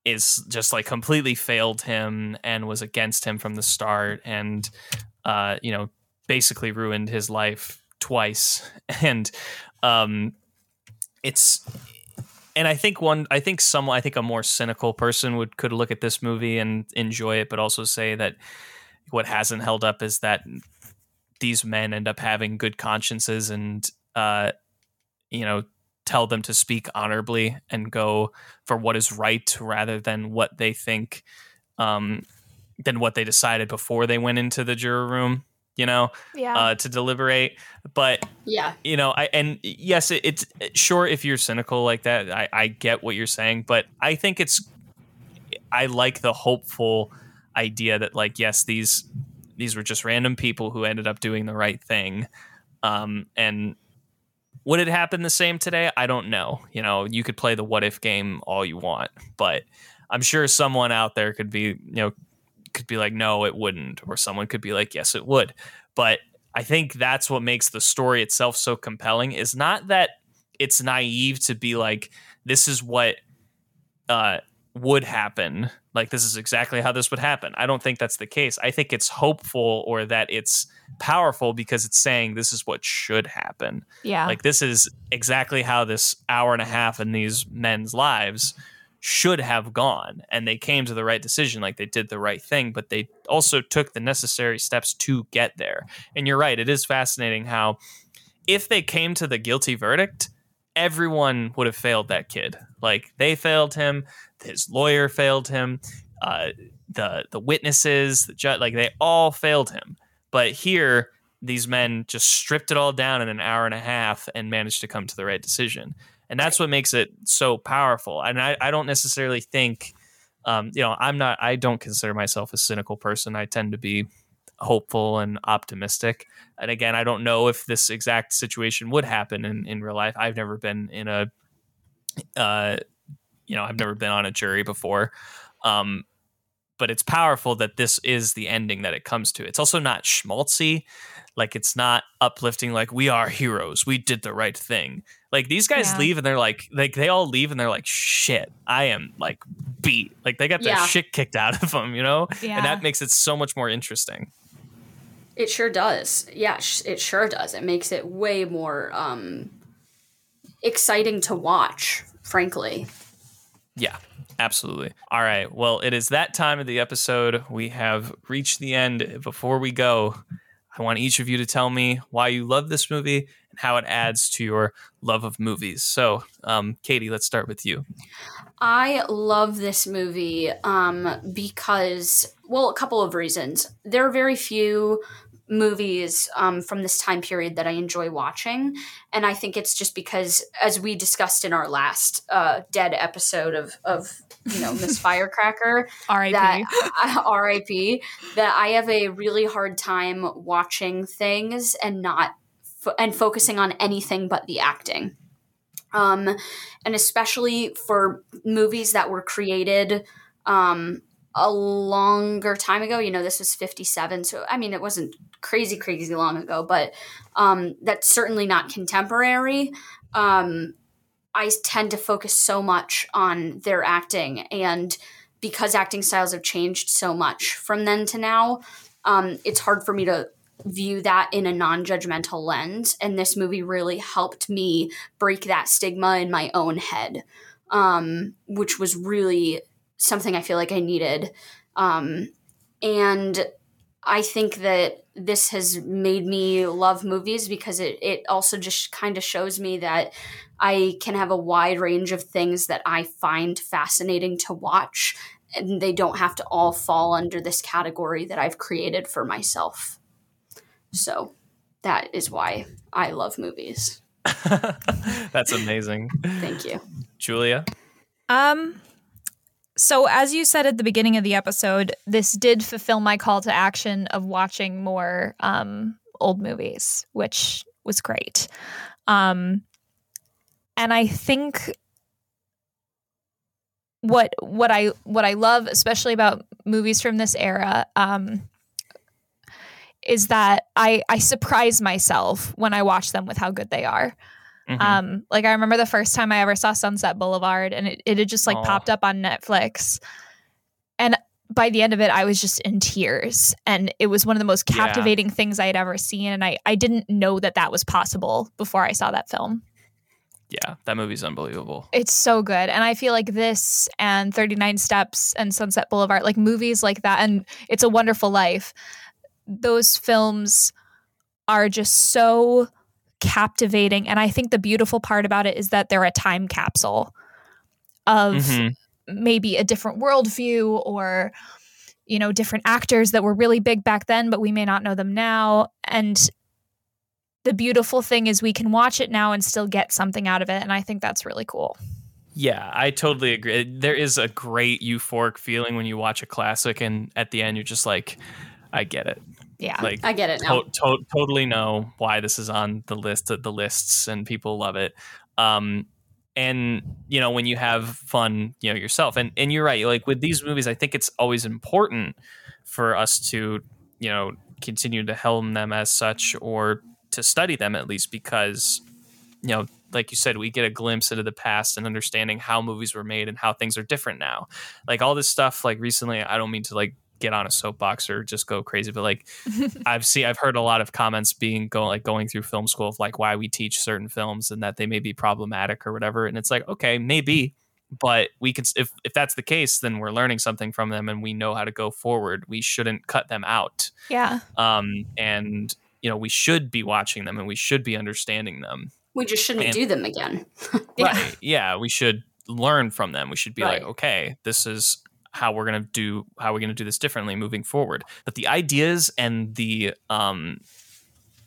is just like completely failed him and was against him from the start, and uh, you know basically ruined his life twice, and um, it's and I think one I think some I think a more cynical person would could look at this movie and enjoy it, but also say that what hasn't held up is that these men end up having good consciences and uh you know tell them to speak honorably and go for what is right rather than what they think um than what they decided before they went into the juror room you know Yeah. uh to deliberate but Yeah. you know i and yes it, it's sure if you're cynical like that I, I get what you're saying but i think it's i like the hopeful idea that like yes these these were just random people who ended up doing the right thing um and would it happen the same today? I don't know. You know you could play the what if game all you want but i'm sure someone out there could be you know could be like no it wouldn't or someone could be like yes it would. But I think that's what makes the story itself so compelling is not that it's naive to be like this is what uh would happen like this is exactly how this would happen. I don't think that's the case. I think it's hopeful or that it's powerful because it's saying this is what should happen. yeah. Like this is exactly how this hour and a half in these men's lives should have gone and they came to the right decision like they did the right thing but they also took the necessary steps to get there and you're right it is fascinating how if they came to the guilty verdict everyone would have failed that kid like they failed him his lawyer failed him. Uh, the the witnesses the like they all failed him. But here these men just stripped it all down in an hour and a half and managed to come to the right decision. And that's what makes it so powerful. And i, I don't necessarily think um, you know i'm not i don't consider myself a cynical person. I tend to be hopeful and optimistic. And again i don't know if this exact situation would happen in, in real life. I've never been in a uh, you know i've never been on a jury before um, but it's powerful that this is the ending that it comes to it's also not schmaltzy like it's not uplifting like we are heroes we did the right thing like these guys Yeah. leave and they're like like they all leave and they're like shit i am like beat like they got their Yeah. shit kicked out of them you know Yeah. and that makes it so much more interesting It sure does. Yeah, it sure does. It makes it way more um, exciting to watch, frankly. Yeah, absolutely. All right. Well, it is that time of the episode. We have reached the end. Before we go, I want each of you to tell me why you love this movie and how it adds to your love of movies. So, um, Katie, let's start with you. I love this movie um, because, well, a couple of reasons. There are very few movies um, from this time period that I enjoy watching. And I think it's just because, as we discussed in our last uh, Dead episode of, of you know, Miss Firecracker, R.I.P. that RIP that I have a really hard time watching things and not fo- and focusing on anything but the acting. Um, and especially for movies that were created um, a longer time ago. You know, this was 57. So, I mean, it wasn't crazy, crazy long ago, but um, that's certainly not contemporary. Um, I tend to focus so much on their acting and because acting styles have changed so much from then to now, um, it's hard for me to view that in a non-judgmental lens and this movie really helped me break that stigma in my own head um, which was really something i feel like i needed um, and i think that this has made me love movies because it, it also just kind of shows me that i can have a wide range of things that i find fascinating to watch and they don't have to all fall under this category that i've created for myself so that is why I love movies. That's amazing. Thank you. Julia? Um so as you said at the beginning of the episode, this did fulfill my call to action of watching more um old movies, which was great. Um and I think what what I what I love especially about movies from this era um is that I I surprise myself when I watch them with how good they are. Mhm. Um, like I remember the first time I ever saw Sunset Boulevard, and it, it had just like Aw. popped up on Netflix, and by the end of it, I was just in tears, and it was one of the most Yeah. captivating things I had ever seen, and I I didn't know that that was possible before I saw that film. yeah, that movie's unbelievable. It's so good, and I feel like this and Thirty Nine Steps and Sunset Boulevard, like movies like that, and It's a Wonderful Life, those films are just so captivating. And I think the beautiful part about it is that they're a time capsule of Mhm. maybe a different worldview or, you know, different actors that were really big back then, but we may not know them now. And the beautiful thing is we can watch it now and still get something out of it. And I think that's really cool. Yeah, I totally agree. There is a great euphoric feeling when you watch a classic, and at the end, you're just like, I get it. Yeah. Like, I get it now. to- to- totally know why this is on the list of the lists and people love it um and you know when you have fun you know yourself and and you're right like with these movies i think it's always important for us to you know continue to helm them as such or to study them at least because you know like you said we get a glimpse into the past and understanding how movies were made and how things are different now like all this stuff like recently i don't mean to like get on a soapbox or just go crazy but like I've seen I've heard a lot of comments being going like going through film school of like why we teach certain films and that they may be problematic or whatever and it's like okay maybe but we can if if that's the case then we're learning something from them and we know how to go forward we shouldn't cut them out Yeah. um and you know we should be watching them and we should be understanding them we just shouldn't and- do them again. Yeah. right yeah we should learn from them we should be like okay this is how we're going to do how we're going to do this differently moving forward. But the ideas and the um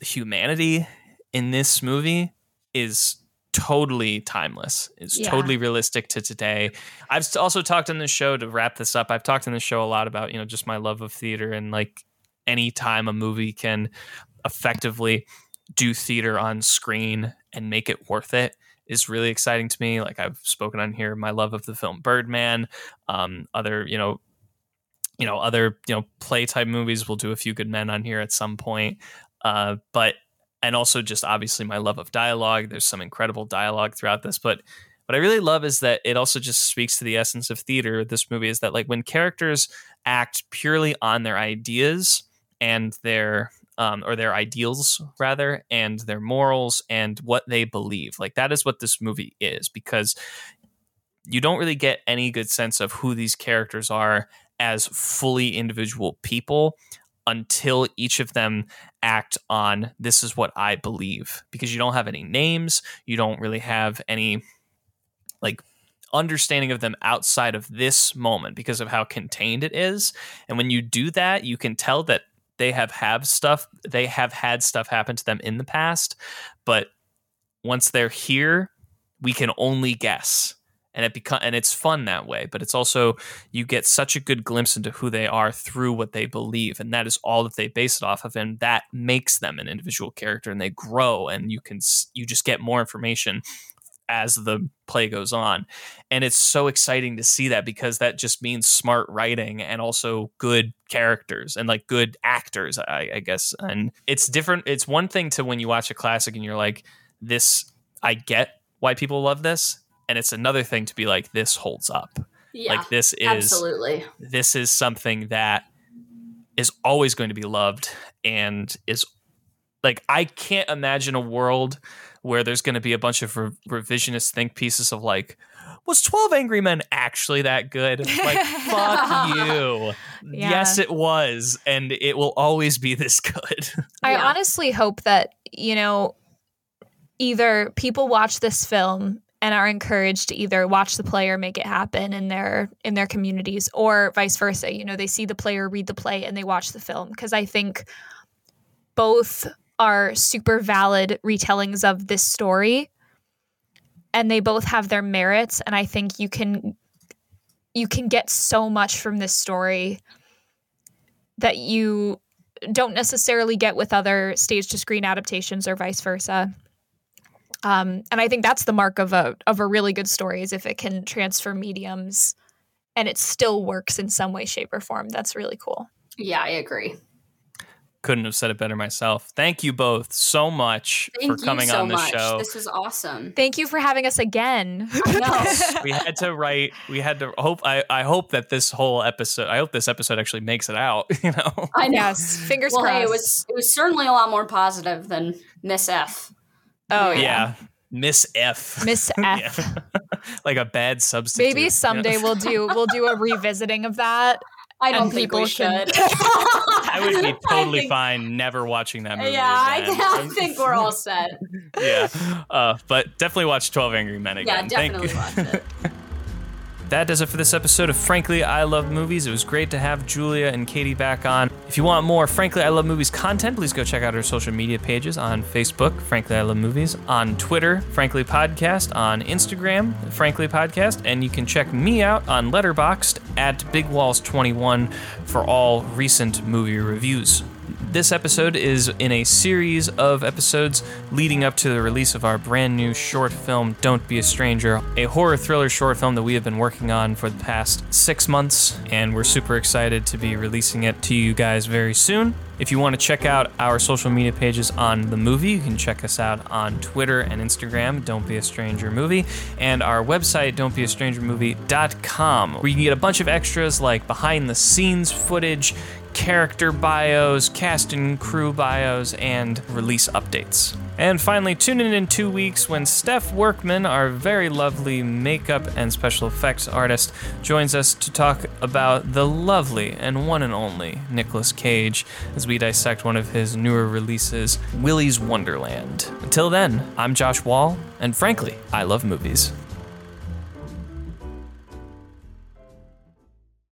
humanity in this movie is totally timeless. It's Yeah. totally realistic to today. I've also talked on this show to wrap this up i've talked on this show a lot about you know just my love of theater and like any time a movie can effectively do theater on screen and make it worth it is really exciting to me. Like I've spoken on here, my love of the film Birdman, um, other you know, you know other you know play type movies. We'll do a few Good Men on here at some point, uh, but and also just obviously my love of dialogue. There's some incredible dialogue throughout this, but what I really love is that it also just speaks to the essence of theater. This movie is that like when characters act purely on their ideas and their um, or their ideals rather and their morals and what they believe. Like that is what this movie is because you don't really get any good sense of who these characters are as fully individual people until each of them act on this is what I believe because you don't have any names you don't really have any like understanding of them outside of this moment because of how contained it is. And when you do that you can tell that they have have stuff they have had stuff happen to them in the past but once they're here we can only guess. And it become and it's fun that way but it's also you get such a good glimpse into who they are through what they believe and that is all that they base it off of and that makes them an individual character and they grow and you can you just get more information as the play goes on and it's so exciting to see that because that just means smart writing and also good characters and like good actors I, I guess and it's different it's one thing to when you watch a classic and you're like this i get why people love this, and it's another thing to be like, this holds up. Yeah, like this is absolutely. this is something that is always going to be loved and is like I can't imagine a world where there's going to be a bunch of re- revisionist think pieces of like was 12 angry men actually that good like fuck you Yeah. yes it was and it will always be this good I Yeah. honestly hope that, you know, either people watch this film and are encouraged to either watch the play or make it happen in their in their communities or vice versa. You know, they see the play or read the play and they watch the film because I think both are super valid retellings of this story and they both have their merits and I think you can you can get so much from this story that you don't necessarily get with other stage to screen adaptations or vice versa. Um, and I think that's the mark of a of a really good story is if it can transfer mediums and it still works in some way, shape, or form. That's really cool. Yeah, I agree. Couldn't have said it better myself thank you both so much Thank for coming so on the show This was awesome. Thank you for having us again. We had to write we had to hope I, I hope that this whole episode i hope this episode actually makes it out you know I know. yes, fingers Well, crossed. hey, it was it was certainly a lot more positive than Miss F. oh yeah. yeah, miss f Miss F. Like a bad substitute Maybe someday we'll do we'll do a revisiting of that. I don't And think people we should. i would be totally think- fine never watching that movie Yeah, I, again. I think we're all set. yeah uh, but definitely watch 12 angry men again Yeah, Thank definitely you. watch it. That does it for this episode of Frankly I Love Movies. It was great to have Julia and Katie back on. If you want more Frankly I Love Movies content, please go check out our social media pages on Facebook, Frankly I Love Movies, on Twitter, Frankly Podcast, on Instagram, Frankly Podcast, and you can check me out on Letterboxd at Big Walls 21 for all recent movie reviews. This episode is in a series of episodes leading up to the release of our brand new short film, Don't Be a Stranger, a horror thriller short film that we have been working on for the past six months, and we're super excited to be releasing it to you guys very soon. If you want to check out our social media pages on the movie, you can check us out on Twitter and Instagram, Don't Be a Stranger Movie, and our website, don'tbeastrangermovie.com, where you can get a bunch of extras like behind the scenes footage, character bios, cast and crew bios, and release updates. And finally, tune in in two weeks when Steph Workman, our very lovely makeup and special effects artist, joins us to talk about the lovely and one and only Nicolas Cage as we dissect one of his newer releases, Willy's Wonderland. Until then, I'm Josh Wahl, and frankly, I love movies.